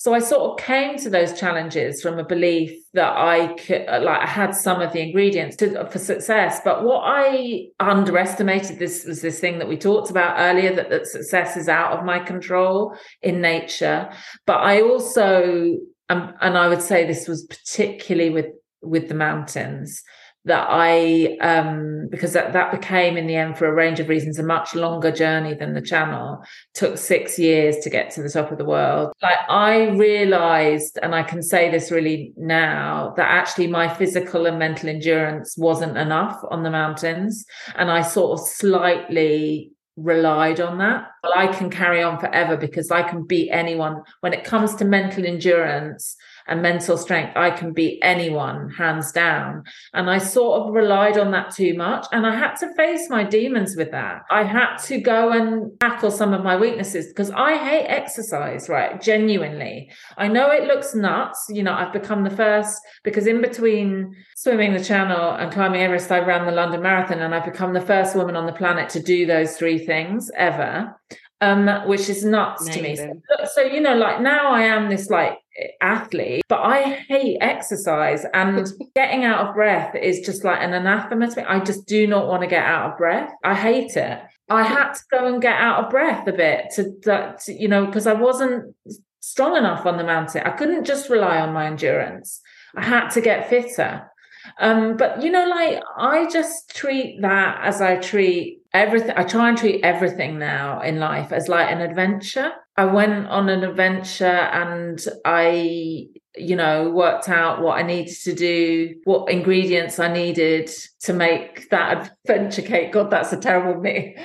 So I sort of came to those challenges from a belief that I could, uh, like, I had some of the ingredients to, for success. But what I underestimated this was this thing that we talked about earlier that, that success is out of my control in nature. But I also, um, and I would say this was particularly with with the mountains that I, um, because that, that became in the end for a range of reasons a much longer journey than the channel. Took six years to get to the top of the world. Like I realized, and I can say this really now, that actually my physical and mental endurance wasn't enough on the mountains. And I sort of slightly relied on that. Well, I can carry on forever because I can beat anyone when it comes to mental endurance and mental strength, I can beat anyone hands down. And I sort of relied on that too much. And I had to face my demons with that. I had to go and tackle some of my weaknesses because I hate exercise, right? Genuinely. I know it looks nuts. You know, I've become the first because in between swimming the channel and climbing Everest, I ran the London Marathon and I've become the first woman on the planet to do those three things ever. um, which is nuts Amazing. to me. So, so, you know, like now I am this like athlete, but I hate exercise and getting out of breath is just like an anathema to me. I just do not want to get out of breath. I hate it. I had to go and get out of breath a bit to, to you know, because I wasn't strong enough on the mountain. I couldn't just rely on my endurance. I had to get fitter. Um, but you know, like I just treat that as I treat everything. I try and treat everything now in life as like an adventure. I went on an adventure and I you know, worked out what I needed to do, what ingredients I needed to make that adventure cake. God, that's a terrible mix.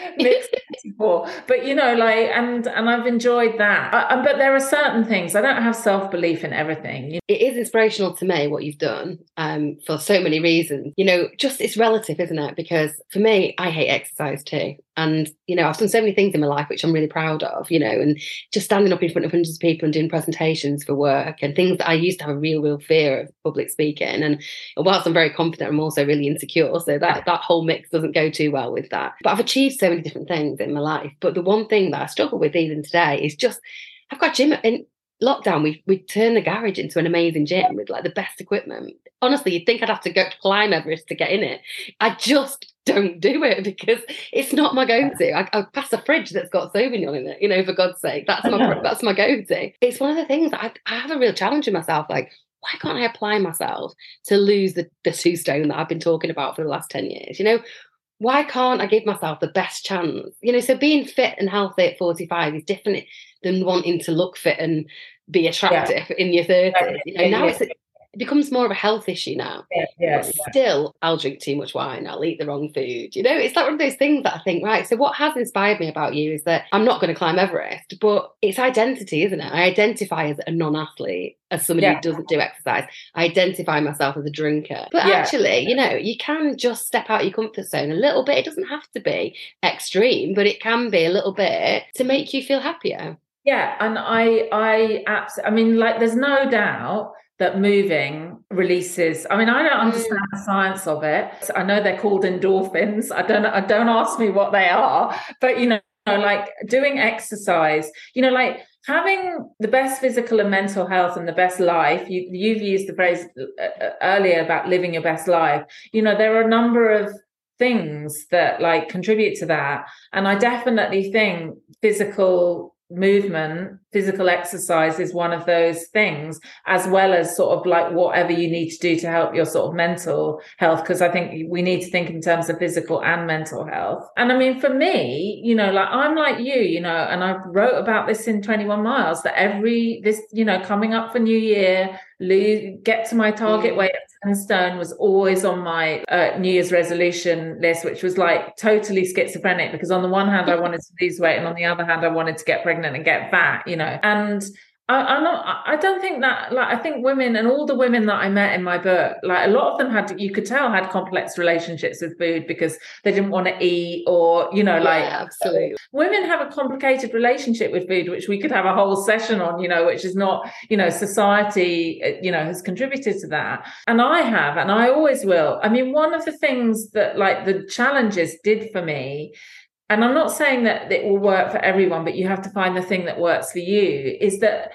For. But you know, like, and and I've enjoyed that. I, but there are certain things I don't have self belief in everything. It is inspirational to me what you've done, um, for so many reasons. You know, just it's relative, isn't it? Because for me, I hate exercise too. And, you know, I've done so many things in my life which I'm really proud of, you know, and just standing up in front of hundreds of people and doing presentations for work and things that I used to have a real, real fear of public speaking. And whilst I'm very confident, I'm also really insecure. So that, that whole mix doesn't go too well with that. But I've achieved so many different things in my life. But the one thing that I struggle with even today is just I've got gym in lockdown. We we turned the garage into an amazing gym with like the best equipment. Honestly, you'd think I'd have to go to climb Everest to get in it. I just don't do it because it's not my go-to. I, I pass a fridge that's got Sauvignon in it, you know, for God's sake. That's my that's my go-to. It's one of the things I, I have a real challenge in myself. Like, why can't I apply myself to lose the, the two stone that I've been talking about for the last 10 years? You know, why can't I give myself the best chance? You know, so being fit and healthy at 45 is different than wanting to look fit and be attractive yeah. in your 30s. You know, now it's it becomes more of a health issue now. Yeah, yeah, yeah, Still, I'll drink too much wine. I'll eat the wrong food. You know, it's like one of those things that I think, right. So, what has inspired me about you is that I'm not going to climb Everest, but it's identity, isn't it? I identify as a non athlete, as somebody yeah. who doesn't do exercise. I identify myself as a drinker. But actually, you know, you can just step out your comfort zone a little bit. It doesn't have to be extreme, but it can be a little bit to make you feel happier. Yeah, and I, I, absolutely. I mean, like, there's no doubt that moving releases i mean i don't understand the science of it. I know they're called endorphins. I don't I don't ask me what they are but you know like doing exercise you know like having the best physical and mental health and the best life you, you've used the phrase uh, uh, earlier about living your best life. You know there are a number of things that like contribute to that. And i definitely think physical movement, physical exercise is one of those things, as well as sort of like whatever you need to do to help your sort of mental health. Because I think we need to think in terms of physical and mental health. And I mean, for me, you know, like I'm like you, you know, and I wrote about this in 21 Miles that every this, you know, coming up for New Year, lose, get to my target mm. weight of 10 stone was always on my uh, New Year's resolution list, which was like totally schizophrenic because on the one hand, I wanted to lose weight, and on the other hand, I wanted to get pregnant and get fat, you know. And I, am not. I don't think that. Like, I think women and all the women that I met in my book, like a lot of them had, you could tell, had complex relationships with food because they didn't want to eat, or you know, yeah, like absolutely. Women have a complicated relationship with food, which we could have a whole session on. You know, which is not, you know, society, uh, you know, has contributed to that, and I have, and I always will. I mean, one of the things that, like, the challenges did for me and I'm not saying that it will work for everyone, but you have to find the thing that works for you. Is that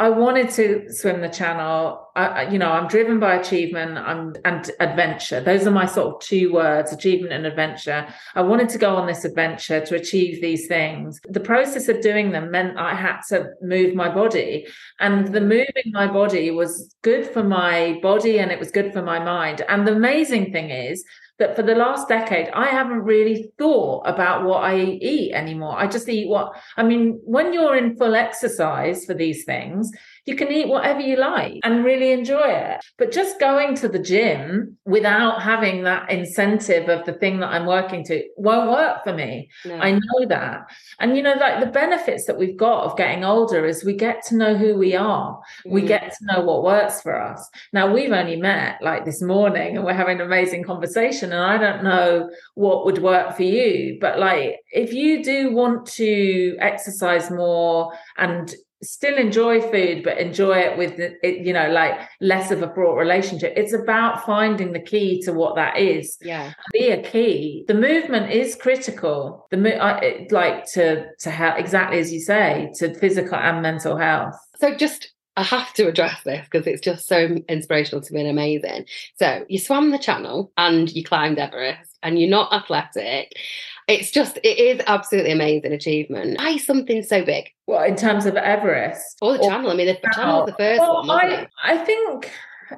I wanted to swim the channel. I, you know, I'm driven by achievement and adventure. Those are my sort of two words achievement and adventure. I wanted to go on this adventure to achieve these things. The process of doing them meant I had to move my body. And the moving my body was good for my body and it was good for my mind. And the amazing thing is, that for the last decade, I haven't really thought about what I eat anymore. I just eat what, I mean, when you're in full exercise for these things, you can eat whatever you like and really enjoy it. But just going to the gym without having that incentive of the thing that I'm working to won't work for me. No. I know that. And, you know, like the benefits that we've got of getting older is we get to know who we are, mm. we get to know what works for us. Now, we've only met like this morning and we're having an amazing conversation, and I don't know what would work for you. But like, if you do want to exercise more and still enjoy food, but enjoy it with, it, you know, like less of a fraught relationship. It's about finding the key to what that is. Yeah. Be a key. The movement is critical. The mo- I, like to, to help, exactly as you say, to physical and mental health. So just I have to address this because it's just so inspirational to me and amazing. So you swam the channel and you climbed Everest and you're not athletic. It's just it is absolutely amazing achievement. Why something so big? Well, in terms of Everest or the or, channel. I mean, the channel was the first well, one. I, I think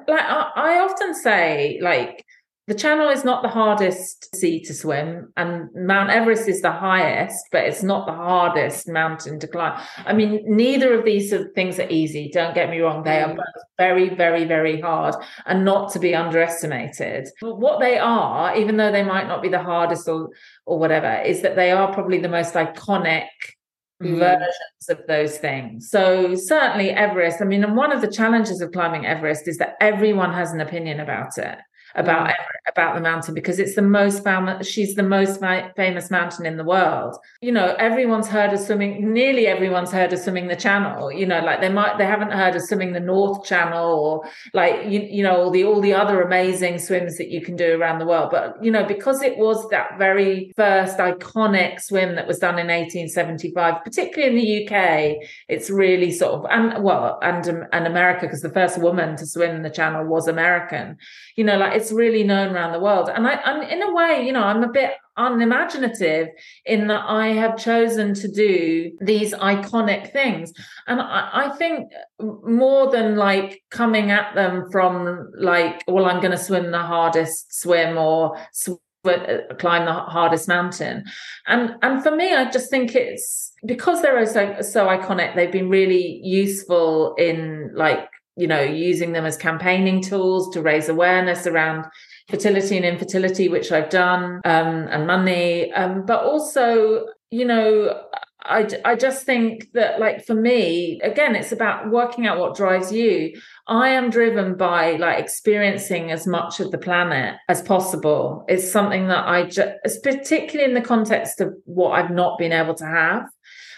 like I, I often say like the channel is not the hardest sea to swim, and Mount Everest is the highest, but it's not the hardest mountain to climb. I mean, neither of these things are easy. Don't get me wrong; they are mm. both very, very, very hard and not to be underestimated. But what they are, even though they might not be the hardest or or whatever, is that they are probably the most iconic Mm. versions of those things. So certainly Everest. I mean, and one of the challenges of climbing Everest is that everyone has an opinion about it about mm. about the mountain because it's the most famous she's the most famous mountain in the world. You know everyone's heard of swimming nearly everyone's heard of swimming the channel you know like they might they haven't heard of swimming the north channel or like you, you know all the all the other amazing swims that you can do around the world. But you know because it was that very first iconic swim that was done in 1875 particularly in the UK it's really sort of and well and and America because the first woman to swim the channel was American. You know like it's really known around the world. And I, I'm in a way, you know, I'm a bit unimaginative in that I have chosen to do these iconic things. And I, I, think more than like coming at them from like, well, I'm going to swim the hardest swim or uh, climb the hardest mountain. And and for me, I just think it's because they're so so iconic. They've been really useful in like you know, using them as campaigning tools to raise awareness around fertility and infertility, which I've done, um, and money. Um, but also, you know, I, I just think that, like, for me, again, it's about working out what drives you. I am driven by like experiencing as much of the planet as possible. It's something that I just, particularly in the context of what I've not been able to have.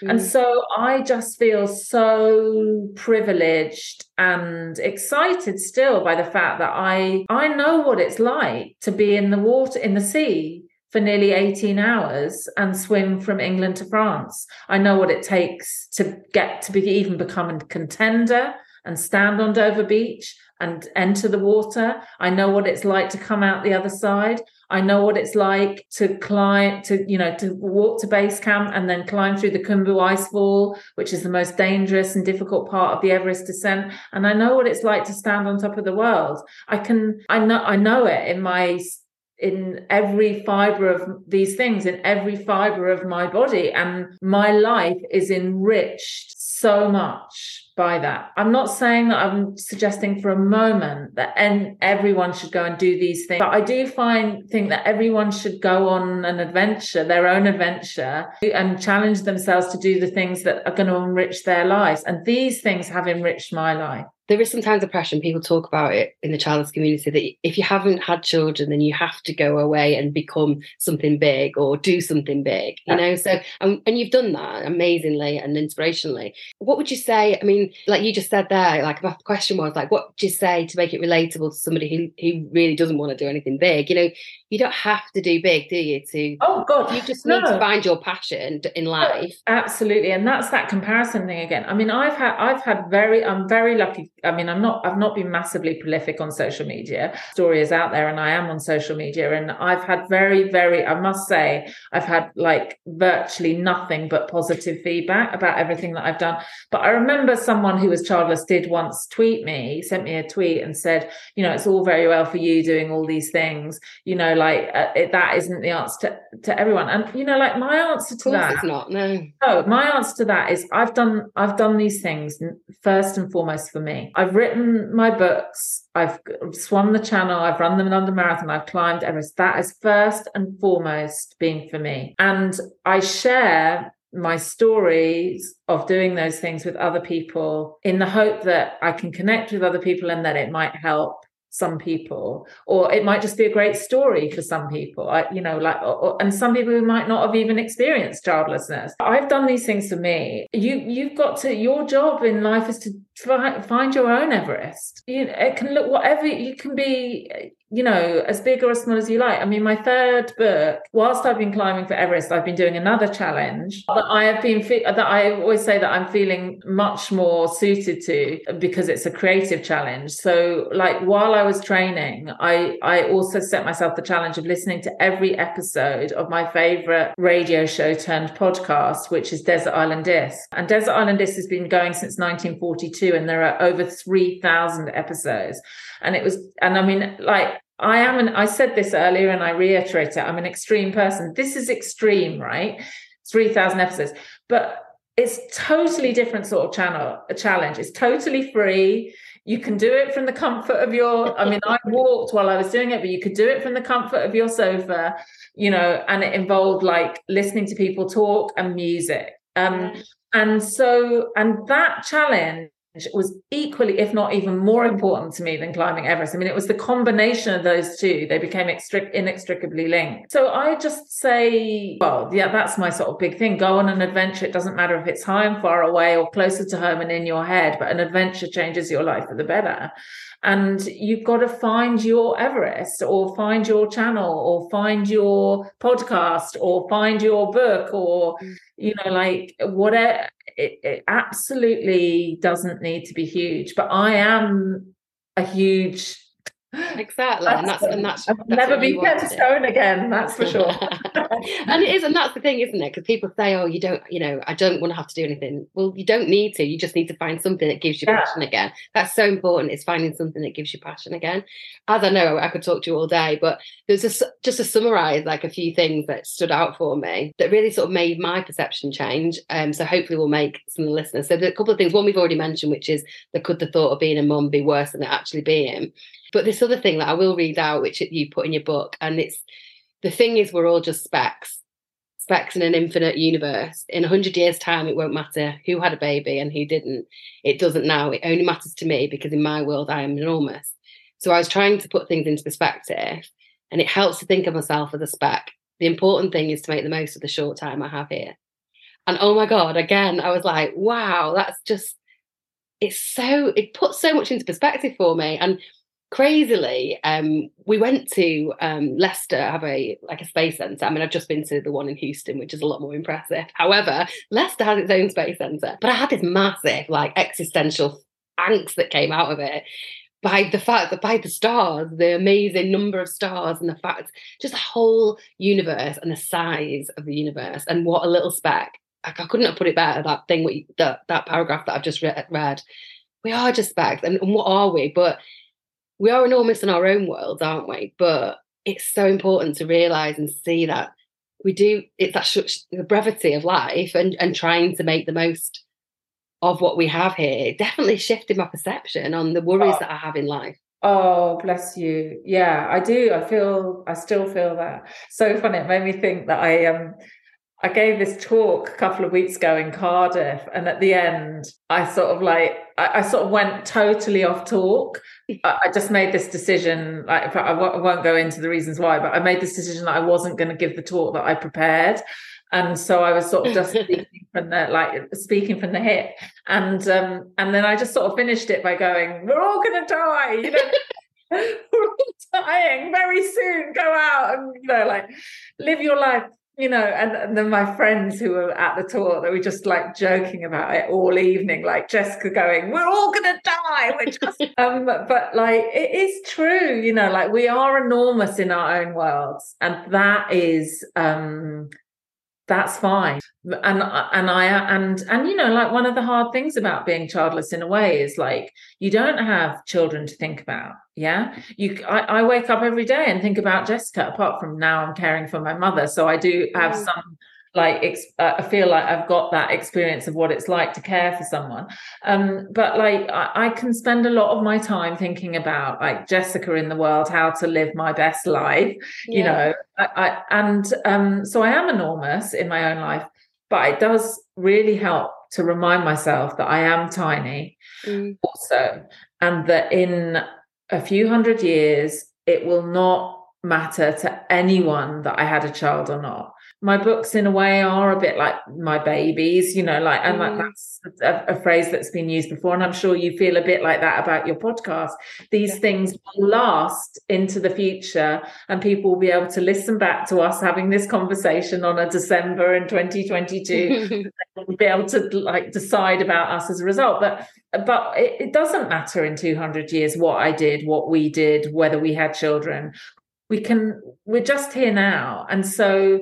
And mm. so I just feel so privileged and excited still by the fact that I I know what it's like to be in the water in the sea for nearly 18 hours and swim from England to France. I know what it takes to get to be even become a contender and stand on Dover Beach and enter the water. I know what it's like to come out the other side. I know what it's like to climb, to, you know, to walk to base camp and then climb through the Khumbu Icefall, which is the most dangerous and difficult part of the Everest descent. And I know what it's like to stand on top of the world. I can, I know, I know it in my in every fiber of these things in every fiber of my body and my life is enriched so much by that. I'm not saying that I'm suggesting for a moment that en- everyone should go and do these things, but I do find think that everyone should go on an adventure, their own adventure, and challenge themselves to do the things that are going to enrich their lives. And these things have enriched my life there is sometimes a pressure, people talk about it in the childless community, that if you haven't had children, then you have to go away and become something big or do something big, you know? So, and, and you've done that amazingly and inspirationally. What would you say? I mean, like you just said there, like the question was like, what would you say to make it relatable to somebody who, who really doesn't want to do anything big? You know, you don't have to do big, do you? To oh god, you just need to find your passion in life. Absolutely, and that's that comparison thing again. I mean, I've had I've had very I'm very lucky I mean, I'm not, I've not been massively prolific on social media. Story is out there and I am on social media. And I've had very, very, I must say, I've had like virtually nothing but positive feedback about everything that I've done. But I remember someone who was childless did once tweet me, sent me a tweet and said, you know, it's all very well for you doing all these things, you know, like uh, it, that isn't the answer to, to everyone. And, you know, like my answer to that. It's not, no. No, my answer to that is I've done, I've done these things first and foremost for me. I've written my books. I've swum the channel. I've run the London Marathon. I've climbed Everest. That is first and foremost being for me. And I share my stories of doing those things with other people in the hope that I can connect with other people and that it might help some people or it might just be a great story for some people. I, you know like or, and some people who might not have even experienced childlessness. I've done these things for me. You you've got to your job in life is to try, find your own everest. You, it can look whatever you can be you know, as big or as small as you like. I mean, my third book, whilst I've been climbing for Everest, I've been doing another challenge that I have been, fe- that I always say that I'm feeling much more suited to because it's a creative challenge. So, like, while I was training, I, I also set myself the challenge of listening to every episode of my favorite radio show turned podcast, which is Desert Island Disc. And Desert Island Disc has been going since 1942, and there are over 3,000 episodes and it was and i mean like i am an i said this earlier and i reiterate it i'm an extreme person. This is extreme right? 3000 episodes. But it's totally different sort of channel a challenge. It's totally free. You can do it from the comfort of your i mean i walked while i was doing it but you could do it from the comfort of your sofa you know and it involved like listening to people talk and music. Um and so and that challenge was equally, if not even more important to me than climbing Everest. I mean, it was the combination of those two. They became extric- inextricably linked. So I just say, well, yeah, that's my sort of big thing. Go on an adventure. It doesn't matter if it's high and far away or closer to home and in your head, but an adventure changes your life for the better. And you've got to find your Everest or find your channel or find your podcast or find your book or, mm. you know, like whatever it, it absolutely doesn't need to be huge, but I am a huge exactly and that's and that's, that's never be ten stone again that's for sure. And it is and that's the thing isn't it? Because people say oh you don't you know i don't want to have to do anything. Well you don't need to you just need to find something that gives you yeah. passion again. That's so important is finding something that gives you passion again. As i know i could talk to you all day but there's just just to summarize like a few things that stood out for me that really sort of made my perception change um so hopefully we'll make some of the listeners. So there's a couple of things one we've already mentioned which is that could the thought of being a mum be worse than it actually being but this other thing that I will read out, which you put in your book, and it's the thing is, we're all just specks, specks in an infinite universe. In 100 years' time, it won't matter who had a baby and who didn't. It doesn't now. It only matters to me because in my world, I am enormous. So I was trying to put things into perspective, and it helps to think of myself as a speck. The important thing is to make the most of the short time I have here. And oh my God, again, I was like, wow, that's just, it's so, it puts so much into perspective for me. And crazily, um, we went to um, Leicester, have a like a space center. I mean, I've just been to the one in Houston, which is a lot more impressive. However, Leicester has its own space center, but I had this massive like existential angst that came out of it by the fact that by the stars, the amazing number of stars, and the fact just the whole universe and the size of the universe, and what a little speck. Like, I couldn't have put it better. That thing, that that paragraph that I've just read. We are just specks, and, and what are we? But we are enormous in our own worlds, aren't we? But it's so important to realize and see that we do. It's that the brevity of life and and trying to make the most of what we have here. It definitely shifted my perception on the worries oh. that I have in life. Oh, bless you. Yeah, I do. I feel, I still feel that. So funny. It made me think that I um I gave this talk a couple of weeks ago in Cardiff, and at the end, I sort of like I, I sort of went totally off talk. I, just made this decision. Like I won't go into the reasons why, but I made this decision that I wasn't going to give the talk that I prepared, and so I was sort of just speaking from the like speaking from the hip, and um, and then I just sort of finished it by going, "We're all going to die," you know. We're all dying very soon. Go out and you know, like live your life you know, and, and, then my friends who were at the talk, they were just like joking about it all evening, like Jessica going, "We're all gonna die," which, um, but like it is true, you know, like we are enormous in our own worlds, and that is um that's fine and and i and and you know like one of the hard things about being childless in a way is like you don't have children to think about yeah you I, I wake up every day and think about jessica apart from now i'm caring for my mother so i do have mm. some like uh, I feel like I've got that experience of what it's like to care for someone. Um, but like I, I, can spend a lot of my time thinking about like Jessica in the world, how to live my best life, yeah. you know. I, I and um, so I am enormous in my own life, but it does really help to remind myself that I am tiny, mm. also, and that in a few hundred years, it will not matter to anyone that I had a child or not my books in a way are a bit like my babies you know like and mm. that's a, a, phrase that's been used before and i'm sure you feel a bit like that about your podcast. These yeah. things will last into the future and people will be able to listen back to us having this conversation on a december in 2022 and be able to like decide about us as a result. But but it, it doesn't matter in 200 years what i did what we did whether we had children. We can we're just here now. And so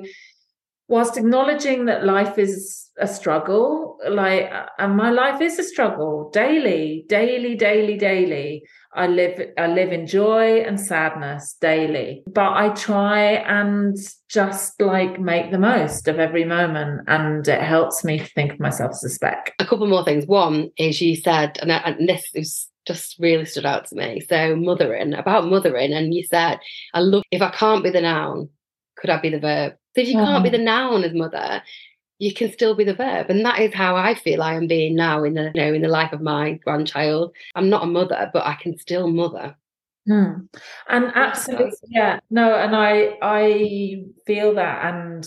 whilst acknowledging that life is a struggle like and my life is a struggle daily daily daily daily. I live i live in joy and sadness daily. But i try and just like make the most of every moment and it helps me think of myself as a speck. A couple more things. One is you said and, and this is just really stood out to me. So mothering about mothering and you said i love if i can't be the noun could i be the verb so if you can't be the noun as mother, you can still be the verb. And that is how I feel I am being now in the you know in the life of my grandchild. I'm not a mother, but I can still mother. Hmm. And absolutely, yeah, no, and I I feel that, and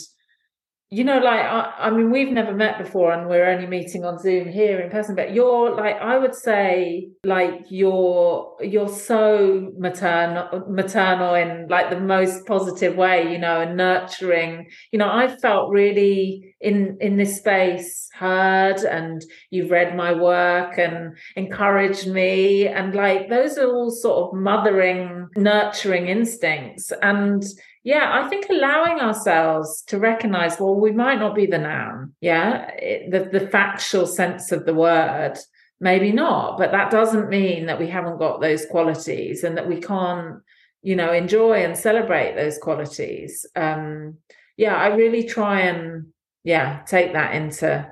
you know, like I, I mean, we've never met before, and we're only meeting on Zoom here in person. But you're like, I would say, like you're you're so maternal, maternal in like the most positive way, you know, and nurturing. You know, I felt really in in this space heard, and you've read my work and encouraged me, and like those are all sort of mothering, nurturing instincts, and yeah i think allowing ourselves to recognize well we might not be the noun. Yeah it, the, the factual sense of the word maybe not but that doesn't mean that we haven't got those qualities and that we can't you know enjoy and celebrate those qualities. Um yeah i really try and yeah take that into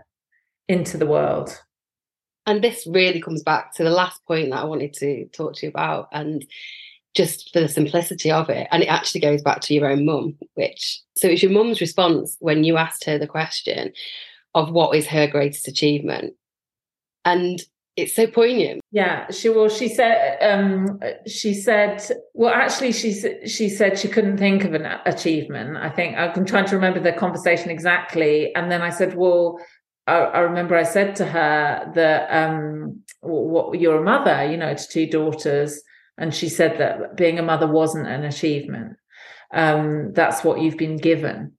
into the world. And this really comes back to the last point that i wanted to talk to you about and just for the simplicity of it. And it actually goes back to your own mum, which so it's your mum's response when you asked her the question of what is her greatest achievement. And it's so poignant. Yeah, she well, she said, um, she said, well, actually, she she said she couldn't think of an achievement. I think I'm trying to remember the conversation exactly, and then I said, well, I, remember I said to her that, um, what you're a mother, you know, to two daughters, and she said that being a mother wasn't an achievement. Um, that's what you've been given.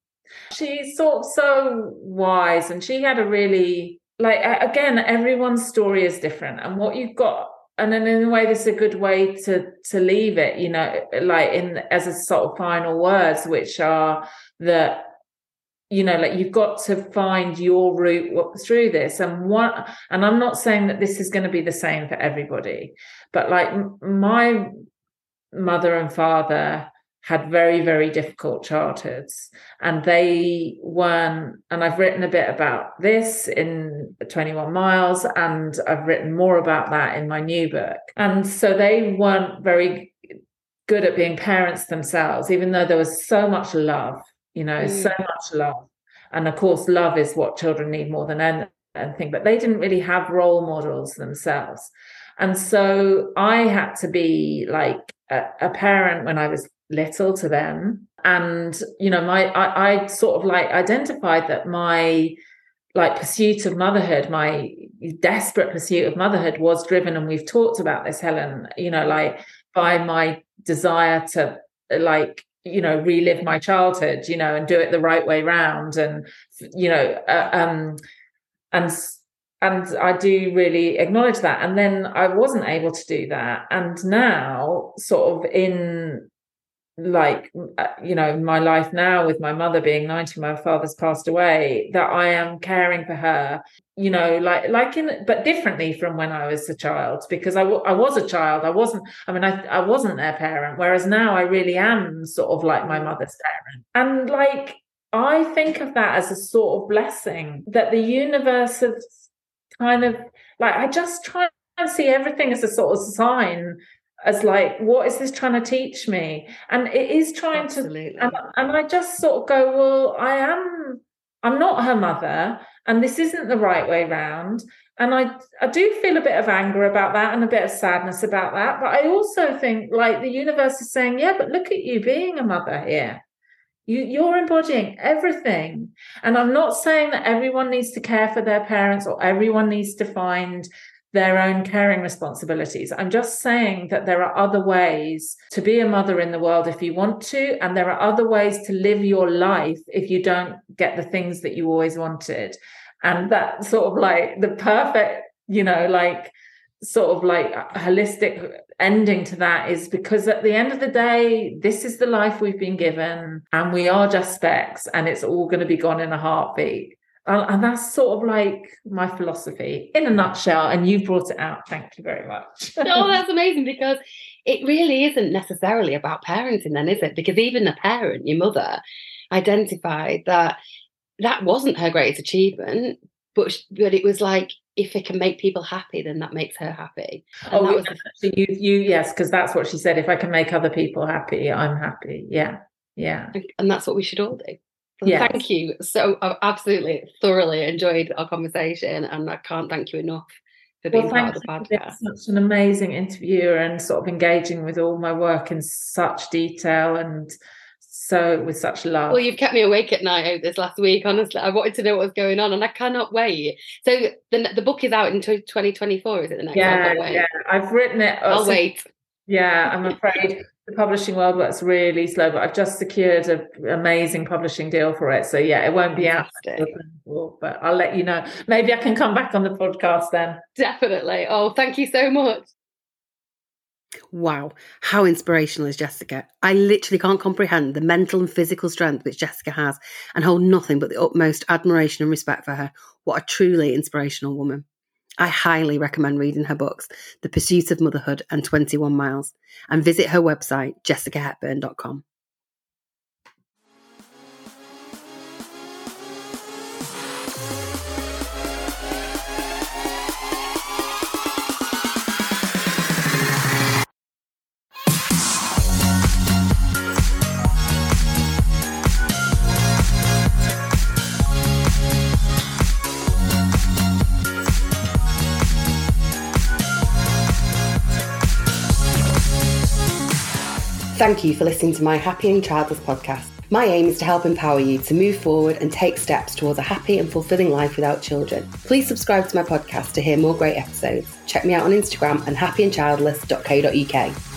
She's sort of so wise, and she had a really like again, everyone's story is different, and what you've got and then in a way this is a good way to to leave it you know like in as a sort of final words which are that you know like you've got to find your route through this. And what and i'm not saying that this is going to be the same for everybody but like my mother and father had very very difficult childhoods and they weren't and i've written a bit about this in 21 miles and i've written more about that in my new book. And so they weren't very good at being parents themselves even though there was so much love you know, mm. so much love. And of course, love is what children need more than anything, but they didn't really have role models themselves. And so I had to be like a, a parent when I was little to them. And, you know, my I, I sort of like identified that my like pursuit of motherhood, my desperate pursuit of motherhood was driven, and we've talked about this, Helen, you know, like by my desire to like you know relive my childhood you know and do it the right way round and you know uh, um and and I do really acknowledge that. And then I wasn't able to do that. And now sort of in like uh, you know my life now with my mother being 90 my father's passed away that i am caring for her you know like like in but differently from when i was a child because I, w- I was a child. I wasn't i mean I, I wasn't their parent whereas now i really am sort of like my mother's parent. And like i think of that as a sort of blessing that the universe has kind of like i just try and see everything as a sort of sign as like what is this trying to teach me and it is trying Absolutely. to and, and i just sort of go well i am i'm not her mother and this isn't the right way round. And I, I do feel a bit of anger about that and a bit of sadness about that. But I also think like the universe is saying, yeah, but look at you being a mother here. You, you're embodying everything. And I'm not saying that everyone needs to care for their parents or everyone needs to find their own caring responsibilities. I'm just saying that there are other ways to be a mother in the world if you want to, and there are other ways to live your life if you don't get the things that you always wanted. And that sort of like the perfect, you know, like sort of like holistic ending to that is because at the end of the day, this is the life we've been given, and we are just specks, and it's all going to be gone in a heartbeat. And that's sort of like my philosophy in a nutshell. And you brought it out. Thank you very much. oh, that's amazing because it really isn't necessarily about parenting, then, is it? Because even the parent, your mother, identified that that wasn't her greatest achievement, but but it was like if it can make people happy, then that makes her happy. And oh, you you yes, because that's what she said. If I can make other people happy, I'm happy. Yeah, yeah, and that's what we should all do. Yes. Thank you. So I've absolutely thoroughly enjoyed our conversation, and I can't thank you enough for being well, part of the podcast. Such an amazing interview and sort of engaging with all my work in such detail and so with such love. Well, you've kept me awake at night this last week. Honestly, I wanted to know what was going on, and I cannot wait. So the the book is out in 2024. Is it the next? Yeah, yeah. I've written it. Uh, I'll so, wait. Yeah, I'm afraid the publishing world works really slow, but I've just secured an amazing publishing deal for it. So yeah, it won't be Fantastic. out, but I'll let you know. Maybe I can come back on the podcast then. Definitely. Oh, thank you so much. Wow, how inspirational is Jessica? I literally can't comprehend the mental and physical strength which Jessica has and hold nothing but the utmost admiration and respect for her. What a truly inspirational woman. I highly recommend reading her books, The Pursuit of Motherhood and 21 Miles, and visit her website, jessicahepburn.com. Thank you for listening to my Happy and Childless podcast. My aim is to help empower you to move forward and take steps towards a happy and fulfilling life without children. Please subscribe to my podcast to hear more great episodes. Check me out on Instagram and happyandchildless.co.uk.